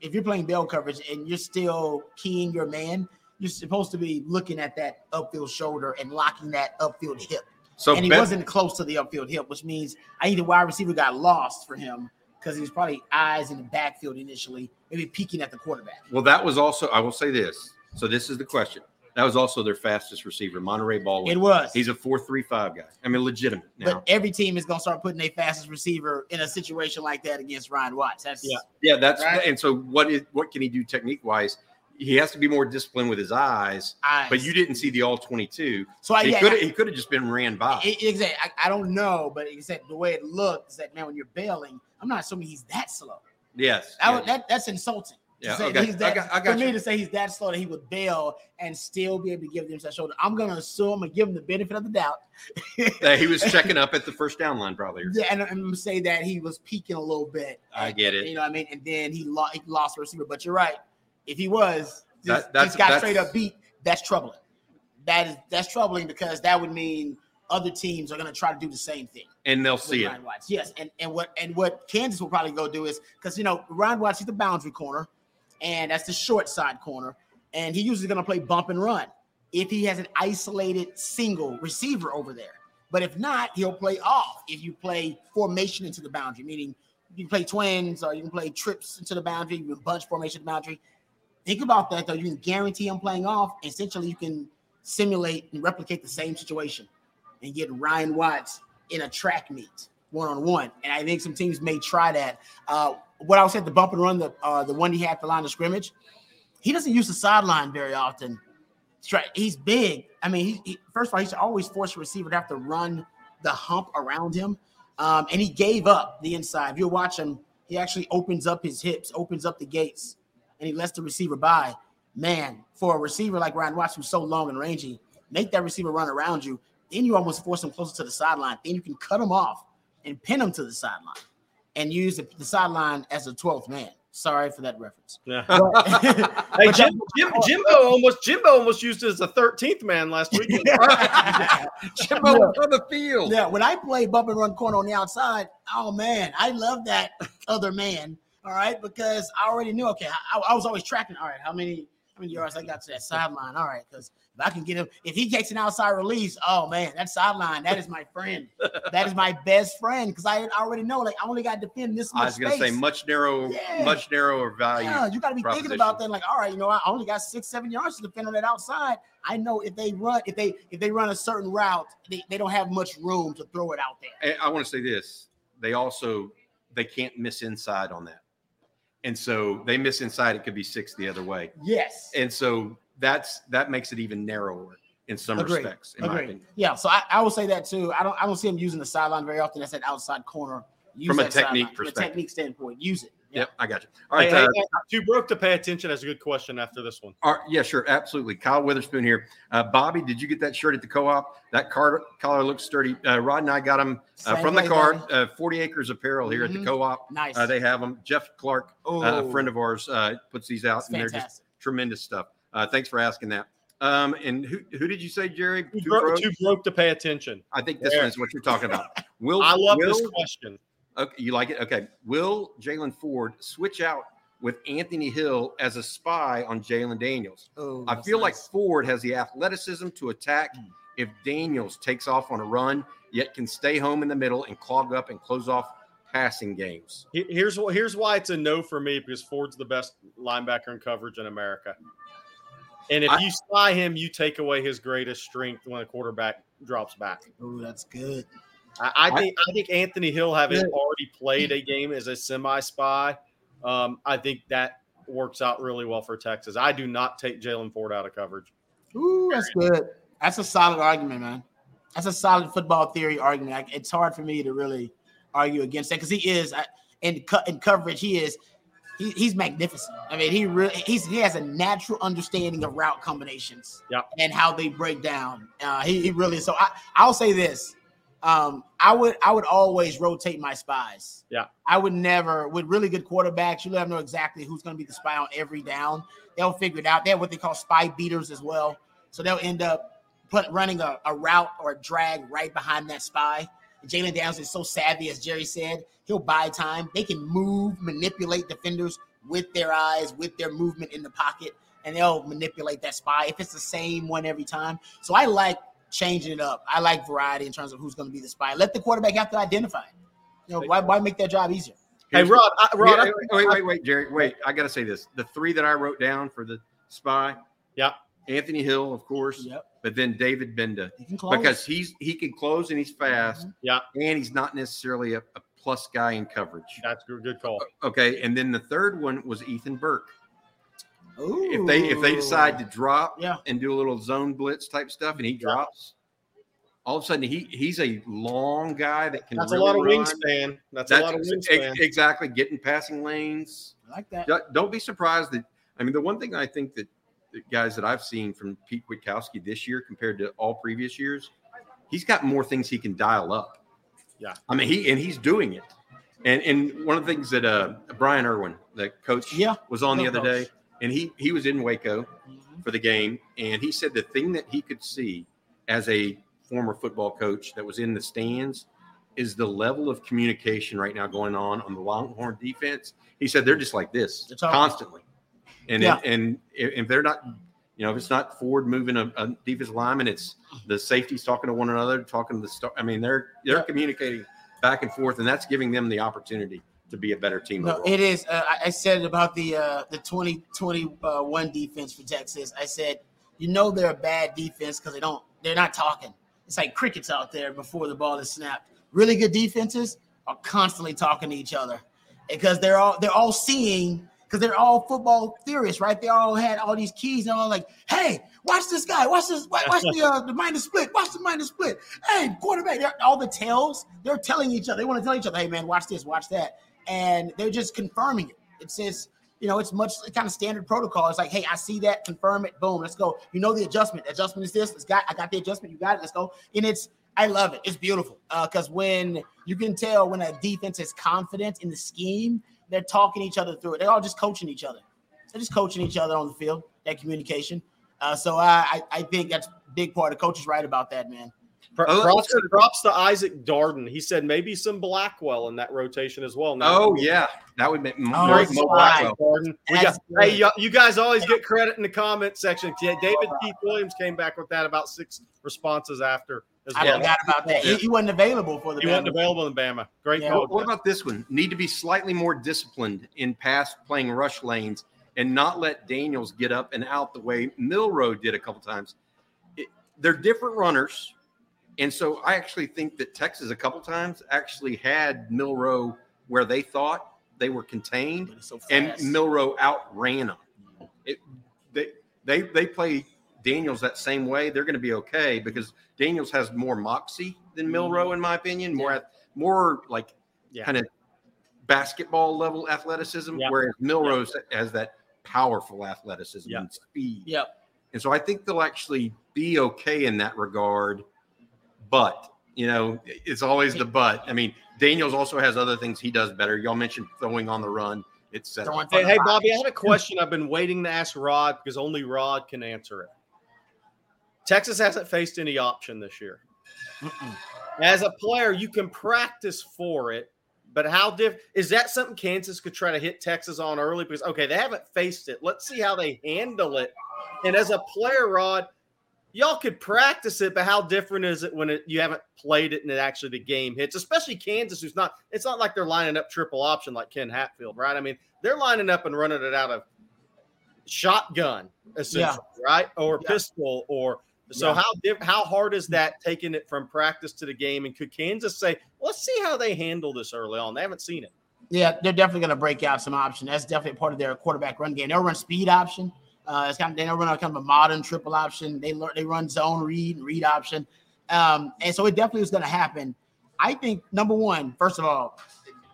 If you're playing bail coverage and you're still keying your man, you're supposed to be looking at that upfield shoulder and locking that upfield hip. So and he wasn't close to the upfield hip, which means I think the wide receiver got lost for him because he was probably eyes in the backfield initially, maybe peeking at the quarterback. Well, that was also I will say this so this is the question. That was also their fastest receiver, Monaray Baldwin. It was. He's a four-three-five guy. I mean, legitimate. Now. But every team is going to start putting their fastest receiver in a situation like that against Ryan Watts. That's yeah, yeah. That's right? and so what is what can he do technique wise? He has to be more disciplined with his eyes, eyes. But you didn't see the all twenty-two. So I, he yeah, could he could have just been ran by. Exactly. I, I, don't know, but said the way it looked is that man, when you're bailing, I'm not assuming he's that slow. Yes, that, yes. that that's insulting. Yeah, okay. he's that, I got, I got for you. me to say he's that slow that he would bail and still be able to give them that shoulder, I'm gonna assume I'm gonna give him the benefit of the doubt. that he was checking up at the first down line, probably. Yeah, and I'm gonna say that he was peaking a little bit. I get it. You know what I mean? And then he, lo- he lost the receiver. But you're right. If he was just, that, that's, just got that's, straight up beat, that's troubling. That is that's troubling because that would mean other teams are going to try to do the same thing. And they'll see it. Watts. Yes, and and what and what Kansas will probably go do is because you know Ryan Watts he's the boundary corner, and that's the short side corner, and he usually going to play bump and run if he has an isolated single receiver over there. But if not, he'll play off. If you play formation into the boundary, meaning you can play twins or you can play trips into the boundary, you can bunch formation to the boundary. Think about that though. You can guarantee him playing off. Essentially, you can simulate and replicate the same situation and get Ryan Watts in a track meet one on one. And I think some teams may try that. Uh, what I was saying, the bump and run, the uh, the one he had at the line of scrimmage, he doesn't use the sideline very often. He's big. I mean, he, he, first of all, he's always force a receiver to have to run the hump around him. Um, and he gave up the inside. If you watch him, he actually opens up his hips, opens up the gates, and he lets the receiver by. Man, for a receiver like Ryan Watts, who's so long and rangy, make that receiver run around you. Then you almost force him closer to the sideline. Then you can cut him off and pin him to the sideline and use the, the sideline as a 12th man. Sorry for that reference. Yeah. But- Hey, Jim, Jim, Jimbo almost Jimbo almost used it as a 13th man last week. Jimbo was on the field. Yeah, when I play bump and run corner on the outside, oh man, I love that other man. All right, because I already knew. Okay, I, I was always tracking. All right, how many yards I got to that sideline? All right, because if I can get him, if he takes an outside release, oh man, that sideline, that is my friend. that is my best friend because I already know. Like I only got to defend this much I was going to say much narrow, Yeah. much narrower value. Yeah, you got to be thinking about that. Like, all right, you know, I only got six, seven yards to defend on that outside. I know if they run, if they if they run a certain route, they, they don't have much room to throw it out there. And I want to say this: they also they can't miss inside on that, and so they miss inside. It could be six the other way, Yes. and so that's that makes it even narrower in some Agreed. respects. In my Agreed. opinion. Yeah, so I, I will say that too. I don't I don't see him using the sideline very often. That's that outside corner. Use From a technique sideline. From a technique standpoint, use it. Yeah. Yep, I got you. All right, Hey, hey, uh, hey, too broke to pay attention. That's a good question after this one. all right, yeah, sure, absolutely. Kyle Witherspoon here. Uh, Bobby, did you get that shirt at the co-op? That car, collar looks sturdy. Uh, Rod and I got them uh, from the way, card. Bobby. Uh, Forty Acres Apparel here at the Mhm. co-op. Nice. Uh, they have them. Jeff Clark, oh, uh, a friend of ours, uh, puts these out, it's and they're just tremendous stuff. Uh, thanks for asking that. Um, and who who did you say, Jerry? Too Two broke, Bros? too broke to pay attention. I think this There. one is what you're talking about. Will I love will, this question. Okay, you like it? Okay. Will Jaylan Ford switch out with Anthony Hill as a spy on Jalon Daniels? Oh, I that's feel like. Ford has the athleticism to attack Mm. if Daniels takes off on a run, yet can stay home in the middle and clog up and close off passing games. Here's wh- here's why it's a no for me because Ford's the best linebacker in coverage in America. And if I- you spy him, you take away his greatest strength when a quarterback drops back. Oh, that's good. I, I think I think Anthony Hill having Yeah. already played a game as a semi spy, um, I think that works out really well for Texas. I do not take Jaylan Ford out of coverage. Ooh, that's good. That's a solid argument, man. That's a solid football theory argument. Like, it's hard for me to really argue against that because he is I- in co- in coverage. He is he, he's magnificent. I mean, he really he's he has a natural understanding of route combinations. Yeah. and how they break down. Uh, he, he really so I I'll say this. Um, I would I would always rotate my spies. Yeah. I would never with really good quarterbacks. You never know exactly who's going to be the spy on every down. They'll figure it out. They have what they call spy beaters as well. So they'll end up put running a, a route or a drag right behind that spy. Jalen Downs is so savvy, as Jerry said, he'll buy time. They can move, manipulate defenders with their eyes, with their movement in the pocket, and they'll manipulate that spy if it's the same one every time. So I like changing it up. I like variety in terms of who's going to be the spy. Let the quarterback have to identify it. You know, why, why make that job easier? Hey, Here's- Rod, I, Rod, Yeah, I- wait, wait, wait, wait, Jerry. Wait, I got to say this. The three that I wrote down for the spy. Yeah. Anthony Hill, of course, Yep. but then David Gbenda He can close. because he's he can close and he's mm-hmm. fast. Yeah. and he's not necessarily a, a plus guy in coverage. that's a good call. Okay, and then the third one was Ethan Burke. Ooh. If they if they decide to drop Yeah. and do a little zone blitz type stuff, and he drops, all of a sudden he he's a long guy that can. That's really a lot of run. wingspan. That's, That's a lot of wingspan. exactly getting passing lanes. I like that. Don't- Don't be surprised that I mean the one thing I think that the guys that I've seen from Pete Kwiatkowski this year compared to all previous years, he's got more things he can dial up. Yeah. I mean he and he's doing it. And and one of the things that uh Brian Irwin, the coach, Yeah. was on the other those. day, and he he was in Waco Mhm. for the game, and he said the thing that he could see as a former football coach that was in the stands is the level of communication right now going on on the Longhorn defense. He said they're just like this It's constantly, and Yeah. and if if they're not, you know, if it's not Ford moving a, a defensive lineman, it's the safeties talking to one another, talking to the star. I mean, they're they're Yeah. communicating back and forth, and that's giving them the opportunity to be a better team. No, overall. it is. Uh, I- said about the uh, the 2021 defense for Texas. I said, you know, they're a bad defense because they don't. They're not talking. It's like crickets out there before the ball is snapped. Really good defenses are constantly talking to each other because they're all they're all seeing because they're all football theorists, right? They all had all these keys and all like, hey, watch this guy, watch this, watch, watch the uh, the minus split, watch the minus split. Hey, quarterback, all the tells they're telling each other. They want to tell each other, hey man, watch this, watch that, and they're just confirming it. It says. You know, it's much kind of standard protocol. It's like, hey, I see that, confirm it, boom, let's go. You know the adjustment. Adjustment is this. Let's got. I got the adjustment. You got it. Let's go. And it's I love it. It's beautiful because when you can tell when a defense is confident in the scheme, they're talking each other through it. They're all just coaching each other. They're just coaching each other on the field. That communication. Uh, so I, I think that's a big part. of coach is right about that, man. Pr- Oh, props, props to Isaac Darden. He said maybe some Blackwell in that rotation as well. Now, Oh yeah, that would make Oh, Mo- it's Mo fine. Blackwell. Darden. Got, hey, you, you guys always get credit in the comment section. David Keith Williams came back with that about six responses after as I well. forgot about that. He, he wasn't available for the. He wasn't available in Bama. Great Yeah. call. What, what about this one? Need to be slightly more disciplined in pass playing rush lanes and not let Daniels get up and out the way Milrow did a couple times. It, they're different runners. And so I actually think that Texas a couple times actually had Milrow where they thought they were contained so and. Milrow outran them. It, they they they play Daniels that same way. They're going to be okay because Daniels has more moxie than Milrow, in my opinion. More ath- more like Yeah. kind of basketball level athleticism, Yep. whereas Milrow's has that powerful athleticism Yep. and speed. Yep. And so I think they'll actually be okay in that regard. But, you know, it's always the but. I mean, Daniels also has other things he does better. Y'all mentioned throwing on the run, etc. Hey, hey. Bobby, I had a question I've been waiting to ask Rod because only Rod can answer it. Texas hasn't faced any option this year. As a player, you can practice for it, but how diff is that something Kansas could try to hit Texas on early? Because okay, they haven't faced it. Let's see how they handle it. And as a player, Rod, y'all could practice it, but how different is it when it, you haven't played it and it actually the game hits? Especially Kansas, who's not. It's not like they're lining up triple option like Ken Hatfield, right? I mean, they're lining up and running it out of shotgun, essentially, right? Or Yeah. pistol, or so. Yeah. How how hard is that taking it from practice to the game? And could Kansas say, let's see how they handle this early on? They haven't seen it. Yeah, they're definitely going to break out some option. That's definitely part of their quarterback run game. They'll run speed option. Uh, it's kind of they don't run a kind of a modern triple option. They learn they run zone read and read option, um, and so it definitely is going to happen. I think number one, first of all,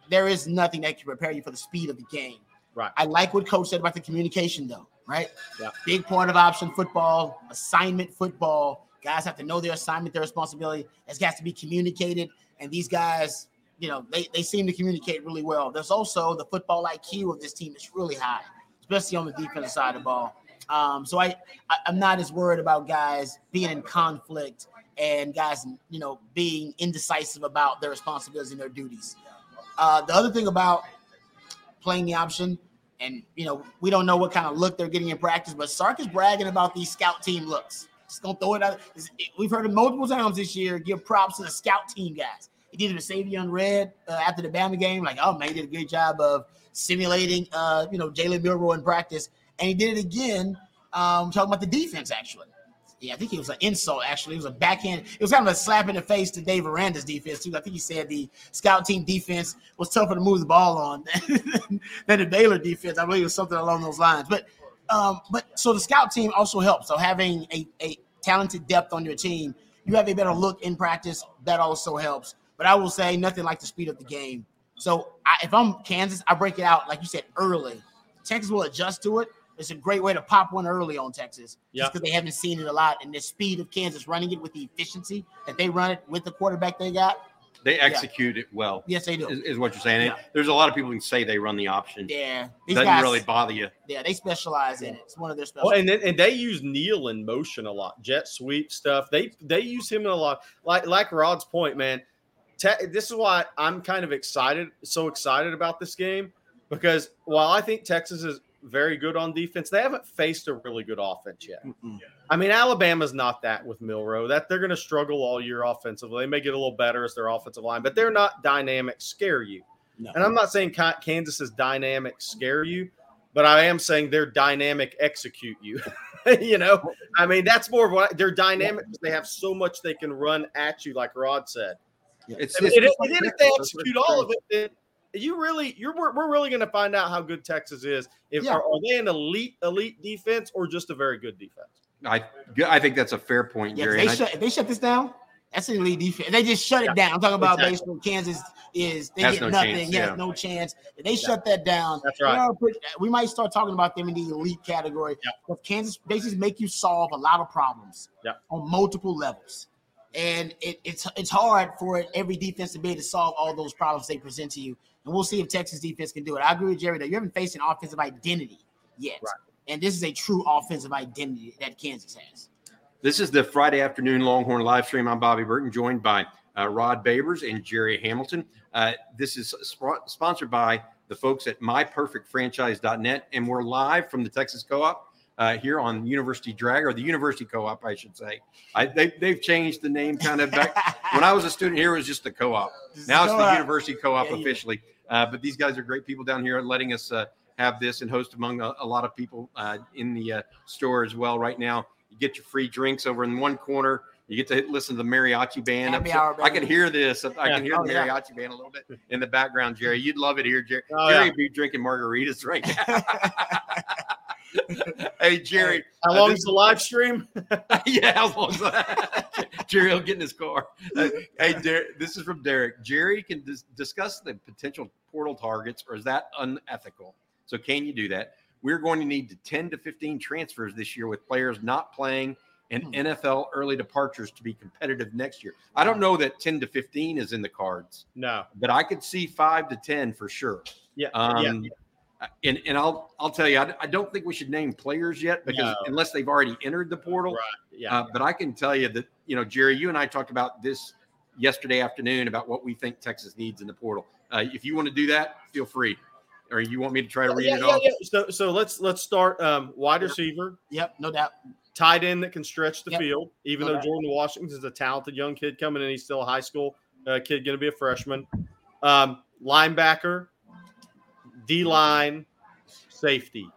there is nothing that can prepare you for the speed of the game. Right. I like what Coach said about the communication, though. Right. Yeah. Big part of option football, assignment football. Guys have to know their assignment, their responsibility. It's got to be communicated, and these guys you know, they, they seem to communicate really well. There's also the football IQ of this team is really high, especially on the defensive side of the ball. Um, so I, I I'm not as worried about guys being in conflict and guys, you know, being indecisive about their responsibilities and their duties. Uh, the other thing about playing the option, and you know, we don't know what kind of look they're getting in practice, but Sark is bragging about these scout team looks. Just gonna throw it out. We've heard it multiple times this year. Give props to the scout team guys. He did it with Savion Red uh, after the Bama game. Like, oh man, he did a great job of simulating, uh, you know, Jalen Milrow in practice, and he did it again. Um, talking about the defense, actually. Yeah, I think it was an insult. Actually, it was a backhand. It was kind of a slap in the face to Dave Aranda's defense too. I think he said the scout team defense was tougher to move the ball on than the Baylor defense. I believe it was something along those lines. But, um, but so the scout team also helps. So having a, a talented depth on your team, you have a better look in practice. That also helps. But I will say nothing like the speed of the game. So I, if I'm Kansas, I break it out like you said early. Texas will adjust to it. It's a great way to pop one early on Texas, Yeah. just because they haven't seen it a lot. And the speed of Kansas running it with the efficiency that they run it with the quarterback they got, They execute it well. Yes, they do. Is, is what you're saying. Yeah. There's a lot of people who can say they run the option. Yeah, these Doesn't guys. really bother you. yeah, they specialize in it. It's one of their special. Well, and then, and they use Neal in motion a lot, jet sweep stuff. They they use him in a lot. Like like Rod's point, man. Te- this is why I'm kind of excited, so excited about this game because while I think Texas is very good on defense, they haven't faced a really good offense yet. I mean, Alabama's not that with Milrow. That they're going to struggle all year offensively. They may get a little better as their offensive line, but they're not dynamic scare you. No. And I'm not saying Ka- Kansas is dynamic scare you, but I am saying they're dynamic execute you. you know, I mean that's more of what they're dynamic because they have so much they can run at you, like Rod said. It's, And, it's and- just and like then if they execute all of it, then you really you're we're, we're really going to find out how good Texas is. If Yeah. are, are they an elite elite defense or just a very good defense? I, I think that's a fair point, Yeah, if Jerry. they and I- shut if they shut this down, that's an elite defense. They just shut Yeah, it down. I'm talking about exactly. baseball. Kansas is they Has get no nothing. chance, yeah, yeah. no chance. If they shut that down, That's we right. put- we might start talking about them in the elite category. Yeah. But Kansas basically make you solve a lot of problems Yeah. on multiple levels. And it, it's it's hard for every defense to be able to solve all those problems they present to you. And we'll see if Texas defense can do it. I agree with Jerry that you haven't faced an offensive identity yet. Right. And this is a true offensive identity that Kansas has. This is the Friday afternoon Longhorn live stream. I'm Bobby Burton, joined by uh, Rod Babers and Jerry Hamilton. Uh, this is sp- sponsored by the folks at myperfectfranchise.net, and we're live from the Texas Co-op uh, here on University Drag, or the University Co-op, I should say. I, they, they've changed the name kind of back. when I was a student here, it was just the Co-op. Now it's the Co-op. University Co-op Yeah, yeah. officially. Uh, but these guys are great people down here, letting us uh, have this and host among a, a lot of people uh, in the uh, store as well. Right now, you get your free drinks over in one corner. You get to listen to the mariachi band. Happy hour, I can hear this. I Yeah. can hear Oh, the yeah. mariachi band a little bit in the background, Jerry. You'd love it here, Jerry. Oh, Jerry yeah. be drinking margaritas right now. hey, Jerry. How uh, long is the live stream? yeah, how long's that? Jerry will get in his car. Uh, hey, Der- this is from Derek. Jerry can dis- discuss the potential portal targets, or is that unethical? So, can you do that? We're going to need to 10 to 15 transfers this year with players not playing and Hmm. NFL early departures to be competitive next year. I don't know that 10 to 15 is in the cards, No. but I could see five to 10 for sure. Yeah. Um, yeah. And, and I'll I'll tell you, I, I don't think we should name players yet because No. unless they've already entered the portal, Right. Yeah. uh, but I can tell you that, you know, Jerry, you and I talked about this yesterday afternoon about what we think Texas needs in the portal. Uh, if you want to do that, feel free. Or you want me to try to read yeah, it yeah, off? yeah. So, so let's let's start um, wide receiver, Yep, no doubt. tight end that can stretch the Yep. field. Even No though doubt. Jordan Washington is a talented young kid coming in, he's still a high school uh, kid, going to be a freshman. Um, linebacker, D line, safety,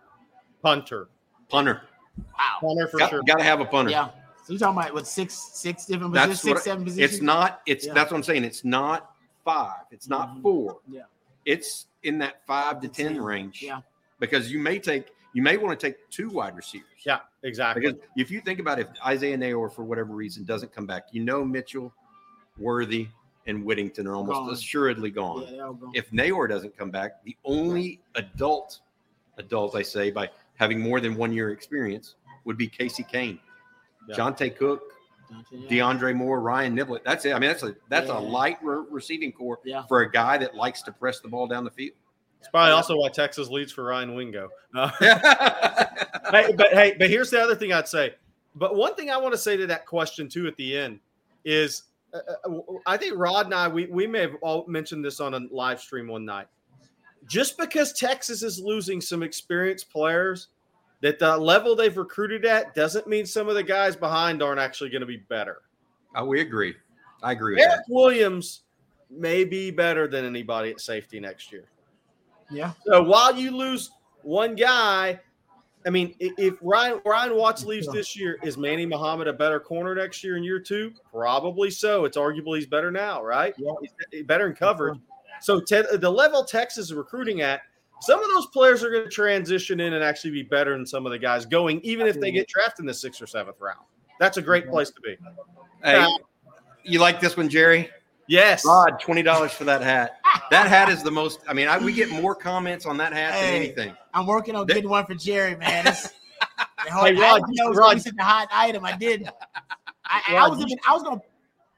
punter, Punter. Wow. punter for Got, sure. to have a punter. Yeah. So you're talking about what six six different That's positions, what six, seven positions? It's not, it's Yeah. that's what I'm saying. It's not five. It's not Mhm. four. Yeah. It's in that five to 10 Ten. range. Yeah. Because you may take, you may want to take two wide receivers. Yeah, exactly. Because if you think about it, if Isaiah Neyor for whatever reason doesn't come back, you know Mitchell, Worthy, and Whittington are almost Gone. assuredly gone. Yeah, gone. If Neyor doesn't come back, the only adult, adult I say by having more than one year experience would be Casey Cain, Yeah. Johntay Cook, Yeah. DeAndre Moore, Ryan Niblett. That's it. I mean, that's a that's Yeah. a light re- receiving core for a guy that likes to press the ball down the field. It's probably also why Texas leads for Ryan Wingo. Uh, hey, but hey, but here's the other thing I'd say. But one thing I want to say to that question too at the end is, Uh, uh, I think Rod and I we we may have all mentioned this on a live stream one night. Just because Texas is losing some experienced players, that the level they've recruited at doesn't mean some of the guys behind aren't actually going to be better. Oh, we agree. I agree with Eric that. Williams may be better than anybody at safety next year. Yeah. So while you lose one guy, I mean, if Ryan Ryan Watts leaves this year, is Manny Muhammad a better corner next year in year two? Probably so. It's arguably he's better now, right? Yeah. He's better in coverage. So te- uh, the level Texas is recruiting at, some of those players are going to transition in and actually be better than some of the guys going, even if they get drafted in the sixth or seventh round. That's a great place to be. Hey, you like this one, Jerry? Yes. Rod, twenty dollars for that hat. That hat is the most. I mean, I, we get more comments on that hat than anything. I'm working on They- getting one for Jerry, man. It's, the whole, Hey, Rod, I, you know, Rod. it's a hot item. I did. I, I was even, I was gonna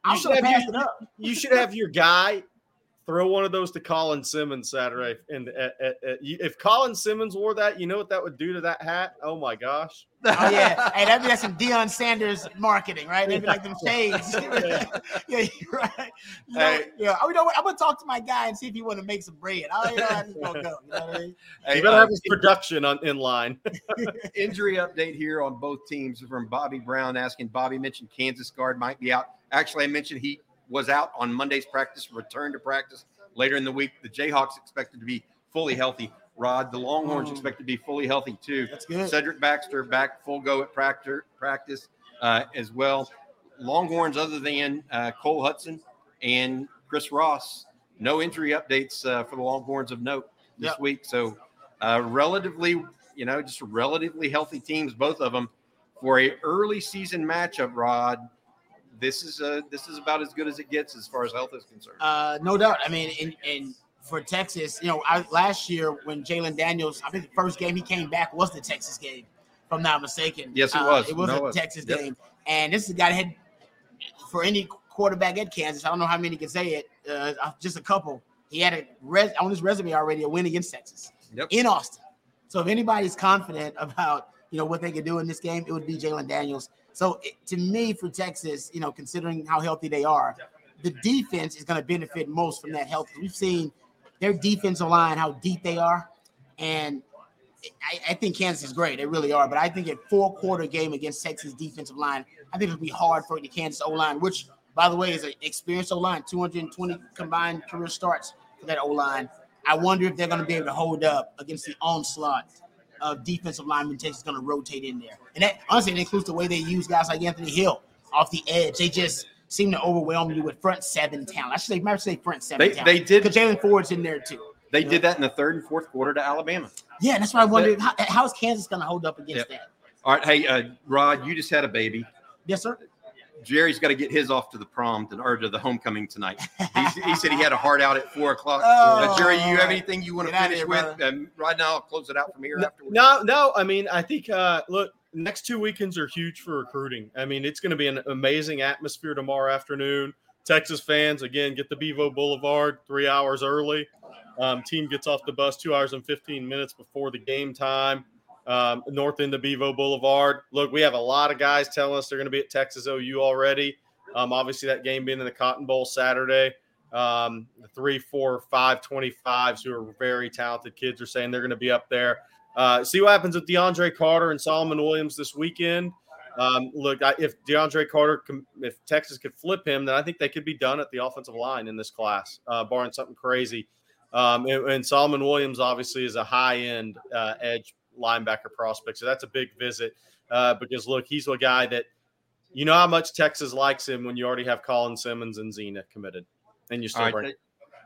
I You should have should have passed you- it up. You should have your guy throw one of those to Colin Simmons Saturday. And uh, uh, uh, if Colin Simmons wore that, you know what that would do to that hat? Oh my gosh! Oh yeah, hey, that'd be like some Deion Sanders marketing, right? That'd be like them shades. yeah, you're right. You know, Hey. yeah, oh, you know what? I'm gonna talk to my guy and see if he want to make some bread. Oh, you know, I just gonna go. You know what I mean? Hey, You better uh, have his production on in line. injury update here on both teams from Bobby Brown asking. Bobby mentioned Kansas guard might be out. Actually, I mentioned he was out on Monday's practice, returned to practice later in the week. The Jayhawks expected to be fully healthy. Rod, the Longhorns Mm. expect to be fully healthy too. That's good. Cedric Baxter back full go at practice, practice uh, as well. Longhorns, other than uh, Cole Hudson and Chris Ross, no injury updates uh, for the Longhorns of note this Yep. week. So, uh, relatively, you know, just relatively healthy teams, both of them, for a early season matchup. Rod, this is uh this is about as good as it gets as far as health is concerned. Uh, no doubt. I mean, and, and for Texas, you know, I, last year when Jalon Daniels, I think the first game he came back was the Texas game, if I'm not mistaken. Yes, it Uh, was. It was No, a. Texas Yep. game, and this is a guy that had for any quarterback at Kansas. I don't know how many can say it. Uh, just a couple. He had a res- on his resume already a win against Texas Yep. in Austin. So if anybody's confident about you know what they could do in this game, it would be Jalon Daniels. So it, to me, for Texas, you know, considering how healthy they are, the defense is going to benefit most from that health. We've seen their defensive line how deep they are, and I, I think Kansas is great. They really are. But I think a four quarter game against Texas defensive line, I think it'll be hard for the Kansas O line, which by the way is an experienced O line, 220 combined career starts for that O line. I wonder if they're going to be able to hold up against the onslaught of defensive linemen Texas is going to rotate in there. And that honestly it includes the way they use guys like Anthony Hill off the edge. They just seem to overwhelm you with front seven talent. I should say, might say front seven They- talent. they did- because Jaylan Ford's in there too. They did that in the third and fourth quarter to Alabama. Yeah, that's why I wondered how, how is Kansas going to hold up against that? All right, hey uh, Rod, you just had a baby. Yes, sir. Jerry's got to get his off to the prom to, or to the homecoming tonight. He, he said he had a heart out at four o'clock. Uh, Jerry, you have anything you want to finish here, with? Um, right now, I'll close it out from here afterwards. No, no. I mean, I think uh, look, next two weekends are huge for recruiting. I mean, it's going to be an amazing atmosphere tomorrow afternoon. Texas fans again get the Bevo Boulevard three hours early. Um, team gets off the bus two hours and fifteen minutes before the game time. Um, north end of Bevo Boulevard. Look, we have a lot of guys telling us they're going to be at Texas OU already. Um, obviously, that game being in the Cotton Bowl Saturday. Um, three, four, five, 25s who are very talented kids are saying they're going to be up there. Uh, see what happens with DeAndre Carter and Solomon Williams this weekend. Um, look, I, if DeAndre Carter, if Texas could flip him, then I think they could be done at the offensive line in this class, uh, barring something crazy. Um, and, and Solomon Williams obviously is a high end uh, edge linebacker prospect, so that's a big visit uh, because look, he's a guy that you know how much Texas likes him when you already have Colin Simmons and Zena committed, and you still All right, bring. th-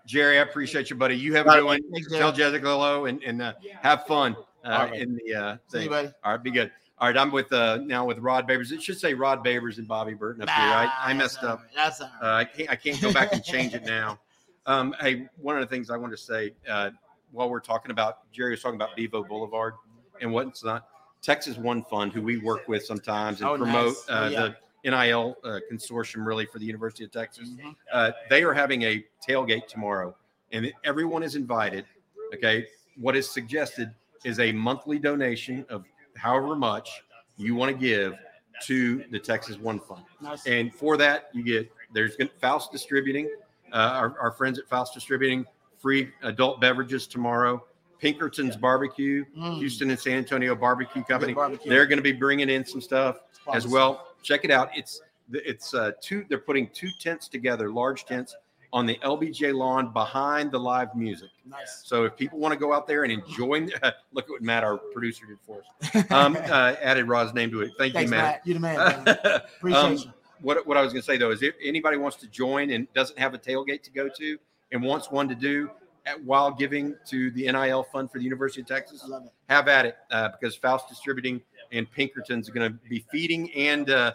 Jerry, I appreciate you, buddy. You have a All good one. Tell Jessica hello and, and uh, have fun uh, All right. in the uh, thing. All right, be good. All right, I'm with uh, now with Rod Babers. It should say Rod Babers and Bobby Burton up here. I, I messed up. right. That's all Uh. I can't I can't go back and change it now. Um, hey, one of the things I wanted to say uh, while we're talking about Jerry was talking about Bevo Boulevard and what's not. Texas One Fund, who we work with sometimes and Oh, promote nice. Oh, uh, yeah. the NIL uh, consortium, really for the University of Texas. Mhm. Uh, they are having a tailgate tomorrow, and everyone is invited. Okay, what is suggested is a monthly donation of however much you want to give to the Texas One Fund. Nice. And for that, you get there's Faust Distributing, uh, our, our friends at Faust Distributing, free adult beverages tomorrow. Pinkerton's Barbecue, Mm. Houston and San Antonio Barbecue Company. barbecue. They're going to be bringing in some stuff as well. Check it out. It's it's uh, two. They're putting two tents together, large tents, on the LBJ lawn behind the live music. Nice. So if people want to go out there and enjoy, look at what Matt, our producer, did for us. Um, uh, added Rod's name to it. Thank Thanks, you, Matt. You're the man. man. Appreciate Um, you. what what I was going to say though is if anybody wants to join and doesn't have a tailgate to go to and wants one to do at, while giving to the NIL fund for the University of Texas, I love it. have at it uh, because Faust Distributing and Pinkerton's going to be feeding and uh,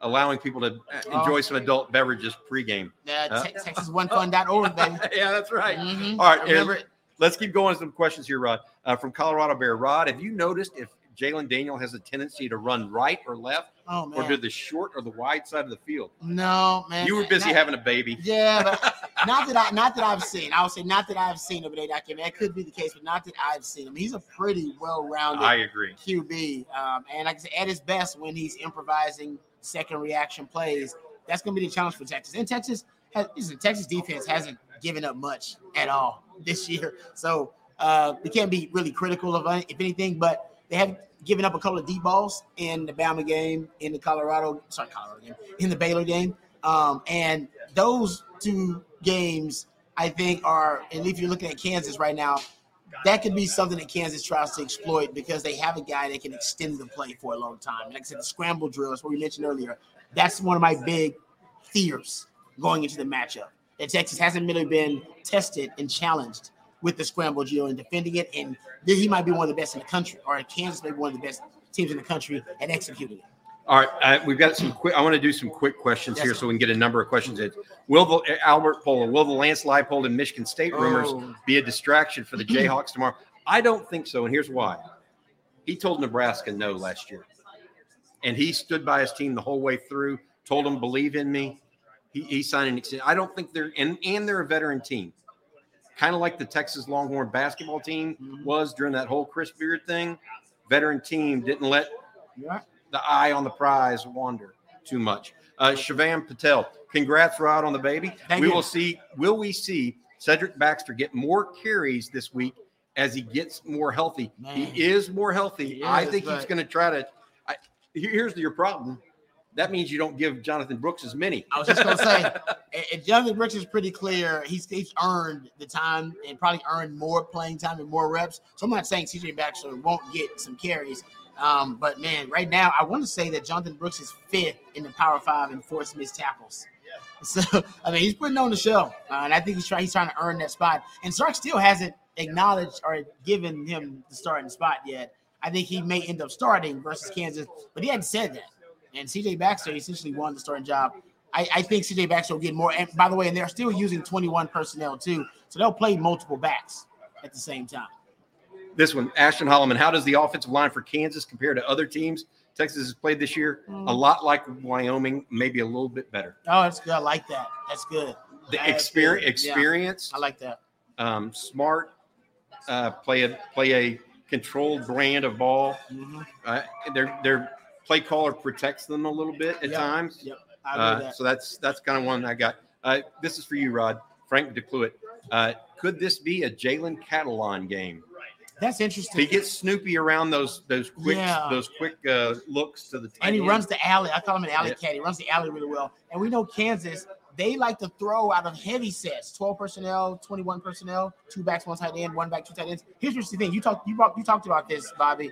allowing people to uh, enjoy some adult beverages pregame. Uh, Uh, Te- TexasOneFund.org, baby. yeah, that's right. Mhm. All right, Let's keep going. Some questions here, Rod, uh, from Colorado Bear. Rod, have you noticed if Jalon Daniel has a tendency to run right or left, Oh or to the short or the wide side of the field? no man. You were busy Not- having a baby. Yeah, but not that I not that I've seen. I would say not that I've seen of That That could be the case, but not that I've seen him. He's a pretty well-rounded I agree. QB, um, and like I said, at his best when he's improvising second reaction plays, that's going to be the challenge for Texas. And Texas has listen, Texas defense hasn't given up much at all this year, so uh, we can't be really critical of it, if anything. But they have given up a couple of deep balls in the Bama game, in the Colorado, sorry, Colorado game, in the Baylor game, um, and those two games I think are, and if you're looking at Kansas right now, that could be something that Kansas tries to exploit because they have a guy that can extend the play for a long time. Like I said, the scramble drills, what we mentioned earlier, that's one of my big fears going into the matchup. That Texas hasn't really been tested and challenged with the scramble drill and defending it. And he might be one of the best in the country, or Kansas may be one of the best teams in the country at executing it. All right, uh, we've got some quick. I want to do some quick questions Yes, here sir. so we can get a number of questions in. Will the Albert Pola, will the Lance Leipold and Michigan State rumors Oh. be a distraction for the Jayhawks tomorrow? I don't think so, and here's why. He told Nebraska no last year, and he stood by his team the whole way through. Told them believe in me. He, he signed an extension. I don't think they're and and they're a veteran team, kind of like the Texas Longhorn basketball team Mhm. was during that whole Chris Beard thing. Veteran team didn't let the eye on the prize wander too much. Uh, Shivam Patel, congrats, Rod, on the baby. Thank we you. will see. Will we see Cedric Baxter get more carries this week as he gets more healthy? Man. He is more healthy. He I is, think he's going to try to. I, here's your problem. That means you don't give Jonathon Brooks as many. I was just gonna say, and Jonathon Brooks is pretty clear. He's he's earned the time and probably earned more playing time and more reps. So I'm not saying CJ Baxter won't get some carries. Um, but man, right now I want to say that Jonathon Brooks is fifth in the Power Five in forced missed tackles. So I mean, he's putting on the show, uh, and I think he's trying he's trying to earn that spot. And Sark still hasn't acknowledged or given him the starting spot yet. I think he may end up starting versus Kansas, but he hadn't said that. And CJ Baxter essentially won the starting job. I, I think CJ Baxter will get more. And by the way, and they're still using 21 personnel too, so they'll play multiple backs at the same time. This one, Ashton Holloman. How does the offensive line for Kansas compare to other teams Texas has played this year? Mm. A lot like Wyoming, maybe a little bit better. Oh, that's good. I like that. That's good. The That's experience, good. Yeah, experience, I like that. um, smart, uh, play a play a controlled brand of ball. Mhm. Uh, their their play caller protects them a little bit at Yep. times. Yep. Uh, that. so that's that's kind of one I got. Uh, this is for you, Rod. Frank DeCluet. Uh, could this be a Jalen Catalon game? That's interesting. He gets Snoopy around those those quick Yeah. those quick uh, looks to the and he end. runs the alley. I call him an alley Yeah. cat. He runs the alley really well. And we know Kansas, they like to throw out of heavy sets 12 personnel, 21 personnel, two backs, one tight end, one back, two tight ends. Here's the thing you talked you, you talked about this, Bobby,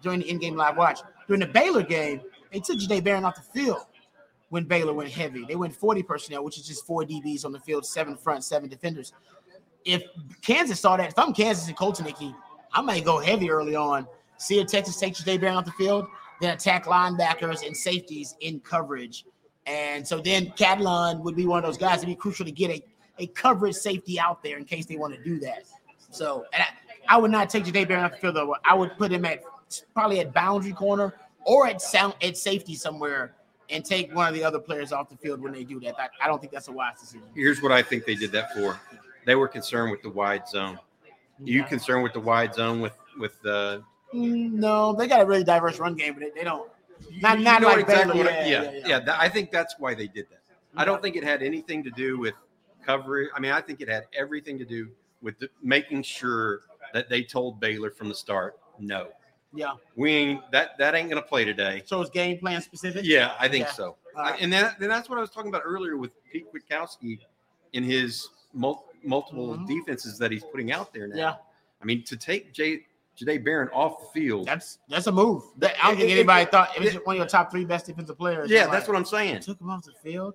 during the in game live watch. During the Baylor game, they took Jahdae Barron off the field when Baylor went heavy. They went 40 personnel, which is just four DBs on the field, seven front, seven defenders. If Kansas saw that, if I'm Kansas and Colton I might go heavy early on. See if Texas takes Jahdae Barron off the field, then attack linebackers and safeties in coverage. And so then Catalon would be one of those guys. It'd be crucial to get a, a coverage safety out there in case they want to do that. So I, I would not take Jahdae Barron off the field though. I would put him at probably at boundary corner or at sound at safety somewhere and take one of the other players off the field when they do that. I, I don't think that's a wise decision. Here's what I think they did that for. They were concerned with the wide zone. You concerned with the wide zone with with uh, Mm, No, they got a really diverse run game, but they, they don't. Not not like exactly Baylor. what I- yeah, yeah, yeah, yeah. that- I think that's why they did that. I don't think it had anything to do with coverage. I mean, I think it had everything to do with the, making sure that they told Baylor from the start, no, Yeah. we ain't that that ain't gonna play today. So it's game plan specific. Yeah, I think Yeah. so. All I- right. and that, then that's what I was talking about earlier with Pete Kwiatkowski in his mul- multiple Mhm. defenses that he's putting out there now. Yeah. I mean, to take Jay Jahdae Barron off the field. That's that's a move. That, I don't think It- it- anybody it- thought it was it- one of your top three best defensive players. yeah, that's like, what I'm saying. took him off the field.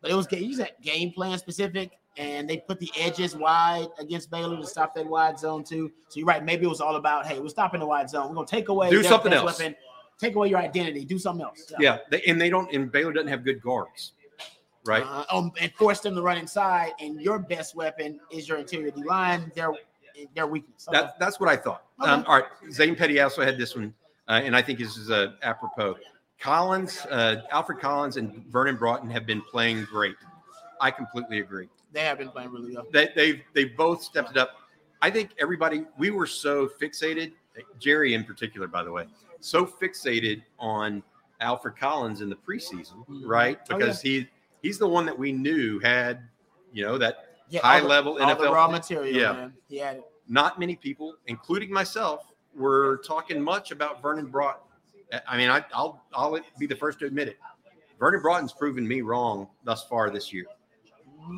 But it was he was at game plan specific, and they put the edges wide against Baylor to stop that wide zone too. So you're right. Maybe it was all about hey, we're stopping the wide zone. We're gonna take away Do something else. Weapon, take away your identity. Do something else. Yeah, they, and they don't. And Baylor doesn't have good guards, right? Uh, um, and force them to run inside, and your best weapon is your interior D line. Their their weakness. Okay. That, that's what I thought. Okay. Um, all right. Zane Petty also had this one. uh, and I think this is uh, apropos. Collins, uh, Alfred Collins, and Vernon Broughton have been playing great. I completely agree. They have been playing really well. They, they've they've both stepped it up. I think everybody we were so fixated, Jerry in particular, by the way, so fixated on Alfred Collins in the preseason, mm-hmm. right? Oh, Because he he's the one that we knew had, you know, that Yeah, high the- level NFL raw material. Yeah. man. He had it. not many people, including myself, were talking much about Vernon Broughton. I mean, I, I'll I'll be the first to admit it. Vernon Broughton's proven me wrong thus far this year.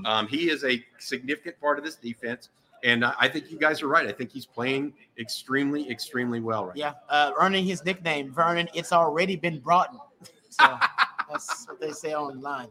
Um, he is a significant part of this defense, and I think you guys are right. I think he's playing extremely, extremely well right Yeah, uh, earning his nickname, Vernon. It's already been brought. So that's what they say online.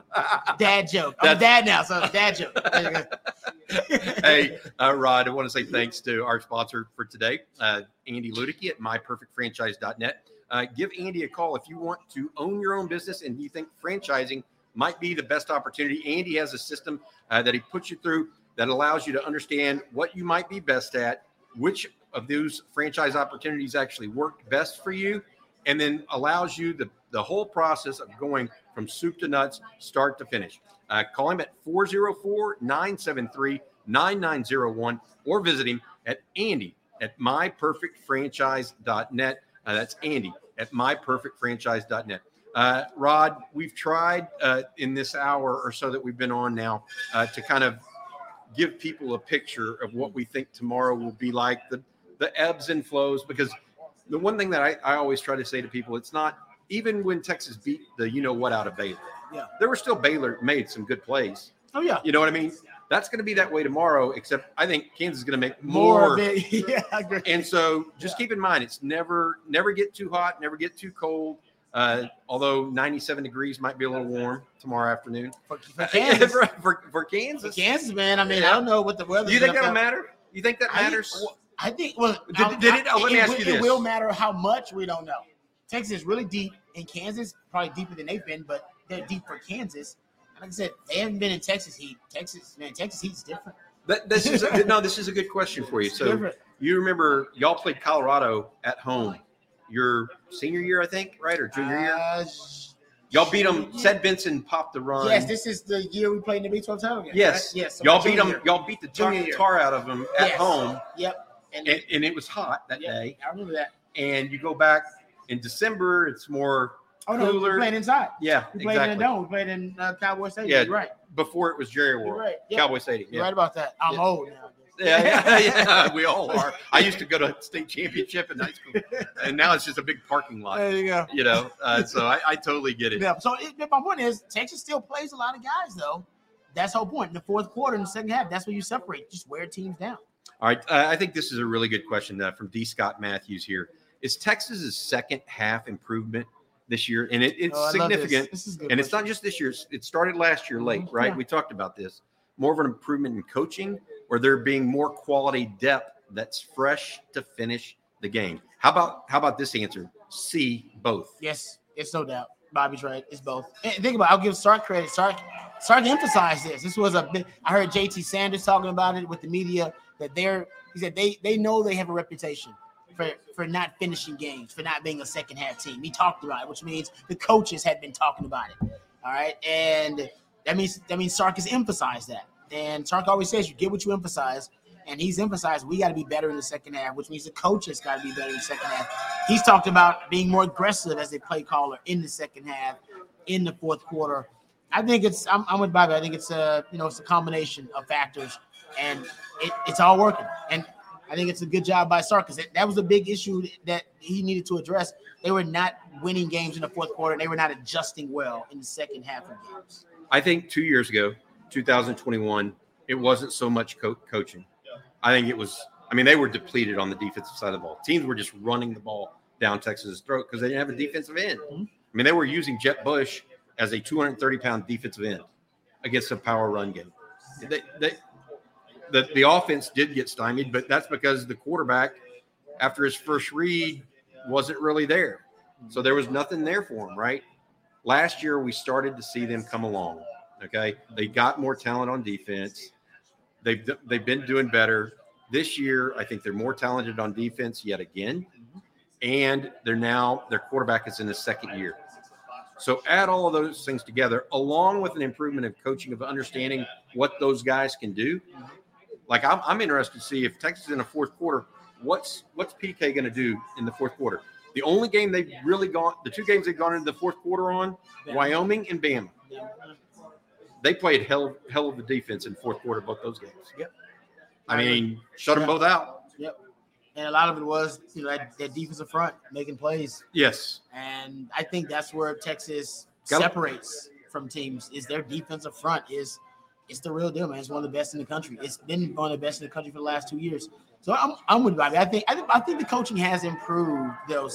Dad joke. I'm a dad now, so dad joke. There you go. hey, uh, Rod, I want to say thanks to our sponsor for today, uh, Andy Ludicky at myperfectfranchise.net. Uh, give Andy a call if you want to own your own business and you think franchising might be the best opportunity. Andy has a system uh, that he puts you through that allows you to understand what you might be best at, which of those franchise opportunities actually work best for you, and then allows you the, the whole process of going from soup to nuts, start to finish. Uh, call him at 404 973 9901 or visit him at Andy at myperfectfranchise.net. Uh, that's Andy at myperfectfranchise.net. Uh, Rod, we've tried uh, in this hour or so that we've been on now uh, to kind of give people a picture of what we think tomorrow will be like, the, the ebbs and flows. Because the one thing that I, I always try to say to people, it's not even when Texas beat the you know what out of Baylor. Yeah. There were still Baylor made some good plays. Oh yeah, You know what I mean? That's going to be that way tomorrow, except I think Kansas is going to make more more. of it. yeah, I agree. And so just keep in mind, it's never, never get too hot, never get too cold. Uh, although 97 degrees might be a little warm tomorrow afternoon. For, for Kansas, for, for, for Kansas. Kansas, man. I mean, I don't know what the weather. You think that'll matter? You think that I- matters? well, I think. Well, Did- I- did it- oh, let me ask will- you It will matter how much we don't know. Texas is really deep, and Kansas probably deeper than they've been, but they're deep for Kansas. Like I said, they haven't been in Texas heat. Texas, man, Texas heat's different. That, this is a, no. This is a good question for you. So different. you remember y'all played Colorado at home your senior year, I think, right, or junior year? Uh, Y'all beat them. Ced Benson popped the run. Yes, this is the year we played in the Big 12 title game. Yes. right? yes. so y'all beat them. year. Y'all beat the tar, Junior year. tar out of them at Yes. home, Yep. And, and, and it was hot that yeah, day. I remember that. And you go back in December, it's more Oh no, we Cooler. played inside. yeah, We played in exactly. the dome. We played in uh, Cowboy Stadium. Yeah. You're right. Before it was Jerry You're World, right. Yeah. Cowboy Stadium. You're Yeah. right about that. I'm Yeah. old now. Yeah, yeah, we all are. I used to go to state championship in high school, and now it's just a big parking lot. There you go. You know, uh, so I, I totally get it. Yeah. So it, my point is, Texas still plays a lot of guys, though. That's the whole point. In the fourth quarter and the second half, that's where you separate. Just wear teams down. All right, uh, I think this is a really good question uh, from D. Scott Matthews here. Is Texas's second half improvement this year, and it, it's Oh, this. significant, This is a good and it's not just this year. It started last year late, Mhm, right? yeah. We talked about this. More of an improvement in coaching, or there being more quality depth that's fresh to finish the game. How about how about this answer? C, both. Yes, it's no doubt. Bobby's right. It's both. And think about. It, I'll give Sark credit. Sark, Sark emphasized this. This was a. I heard JT Sanders talking about it with the media that they're. He said they they know they have a reputation for for not finishing games, for not being a second half team. He talked about it, which means the coaches had been talking about it. All right, and that means that means Sark has emphasized that. And Sark always says you get what you emphasize. And he's emphasized we got to be better in the second half, which means the coach has got to be better in the second half. He's talked about being more aggressive as a play caller in the second half, in the fourth quarter. I think it's I'm, I'm with Bobby. I think it's a you know it's a combination of factors, and it, it's all working. And I think it's a good job by Sark because that was a big issue that he needed to address. They were not winning games in the fourth quarter. and They were not adjusting well in the second half of games. I think two years ago, 2021, it wasn't so much co- coaching. I think it was. I mean, they were depleted on the defensive side of the ball. Teams were just running the ball down Texas's throat because they didn't have a defensive end. Mhm. I mean, they were using Jett Bush as a 230 pound defensive end against a power run game. They, they, the, the offense did get stymied, but that's because the quarterback, after his first read, wasn't really there. So there was nothing there for him, right? Last year, we started to see them come along. Okay. They got more talent on defense. They've, they've been doing better. This year, I think they're more talented on defense yet again. and they're now their quarterback is in his second year. So add all of those things together, along with an improvement of coaching of understanding what those guys can do. Like I'm, I'm interested to see if Texas is in the fourth quarter, what's what's PK going to do in the fourth quarter? The only game they've really gone, the two games they've gone into the fourth quarter on, Wyoming and Bama. They played hell hell of a defense in fourth quarter both those games. Yep. I mean, shut them both out. Yep. And a lot of it was, you know, that, that defensive front making plays. Yes. And I think that's where Texas Got- separates from teams is their defensive front is it's the real deal, man. It's one of the best in the country. It's been one of the best in the country for the last two years. So I'm, I'm with Bobby. I think I think I think the coaching has improved though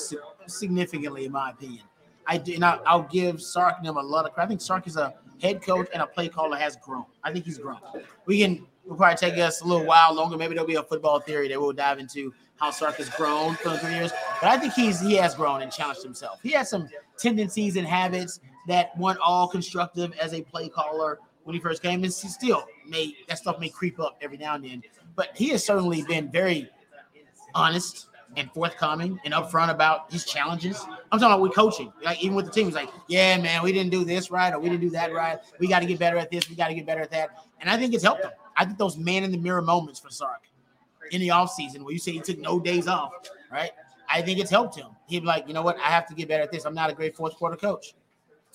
significantly, in my opinion. I do, and I, I'll give Sark and them a lot of credit. I think Sark is a head coach and a play caller has grown. I think he's grown. We can will probably take us a little while longer. Maybe there'll be a football theory that we'll dive into how Sark has grown for the three years. But I think he's he has grown and challenged himself. He has some tendencies and habits that weren't all constructive as a play caller when he first came. And still may that stuff may creep up every now and then. But he has certainly been very honest and forthcoming and upfront about his challenges. I'm talking about with coaching, like even with the team, he's like, "Yeah, man, we didn't do this right, or we didn't do that right. We got to get better at this. We got to get better at that." And I think it's helped him. I think those man in the mirror moments for Sark in the offseason where you say he took no days off, right? I think it's helped him. He'd be like, you know what, I have to get better at this. I'm not a great fourth quarter coach.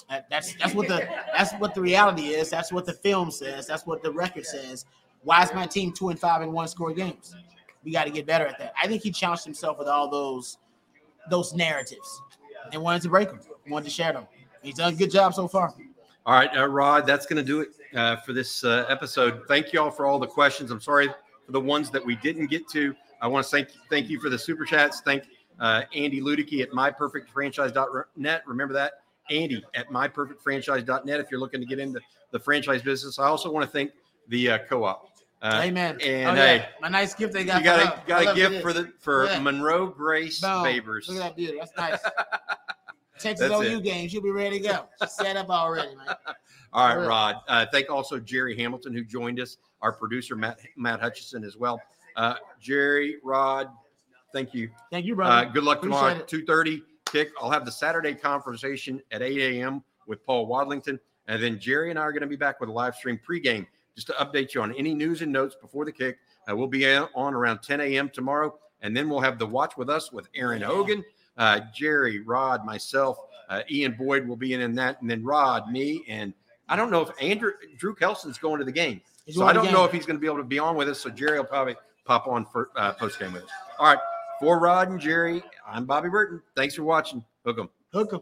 Uh, that's that's what the that's what the reality is. That's what the film says. That's what the record says. Why is my team two and five in one score games? We got to get better at that. I think he challenged himself with all those those narratives and wanted to break them, wanted to share them. He's done a good job so far. All right, uh, Rod, that's going to do it uh, for this uh, episode. Thank you all for all the questions. I'm sorry for the ones that we didn't get to. I want to thank thank you for the super chats. Thank uh, Andy Ludicky at myperfectfranchise.net. Remember that, Andy at myperfectfranchise.net. If you're looking to get into the franchise business, I also want to thank the uh, co-op. Uh, Amen. And Oh, yeah. hey, my nice gift they got. you got for a got a gift for the for Yeah. Monroe Grace Boom. Favors. Look at that beauty. That's nice. Texas That's OU it. game. She'll be ready to go. She's set up already, man. All right, Real. Rod. Uh, thank also Jerry Hamilton who joined us, our producer Matt Matt Hutchison as well. Uh, Jerry, Rod, thank you. Thank you, Uh, brother. good luck tomorrow. Appreciate it. Two thirty kick. I'll have the Saturday conversation at eight a.m. with Paul Wadlington, and then Jerry and I are going to be back with a live stream pregame just to update you on any news and notes before the kick. Uh, we'll be on around ten a.m. tomorrow, and then we'll have the watch with us with Aaron Hogan, uh, Jerry, Rod, myself, uh, Ian Boyd will be in, in that, and then Rod, me, and I don't know if Andrew Drew Kelson's going to the game. He's So I don't know if he's going to be able to be on with us. So Jerry will probably pop on for uh, post game with us. All right, for Rod and Jerry, I'm Bobby Burton. Thanks for watching. Hook 'em. Hook 'em.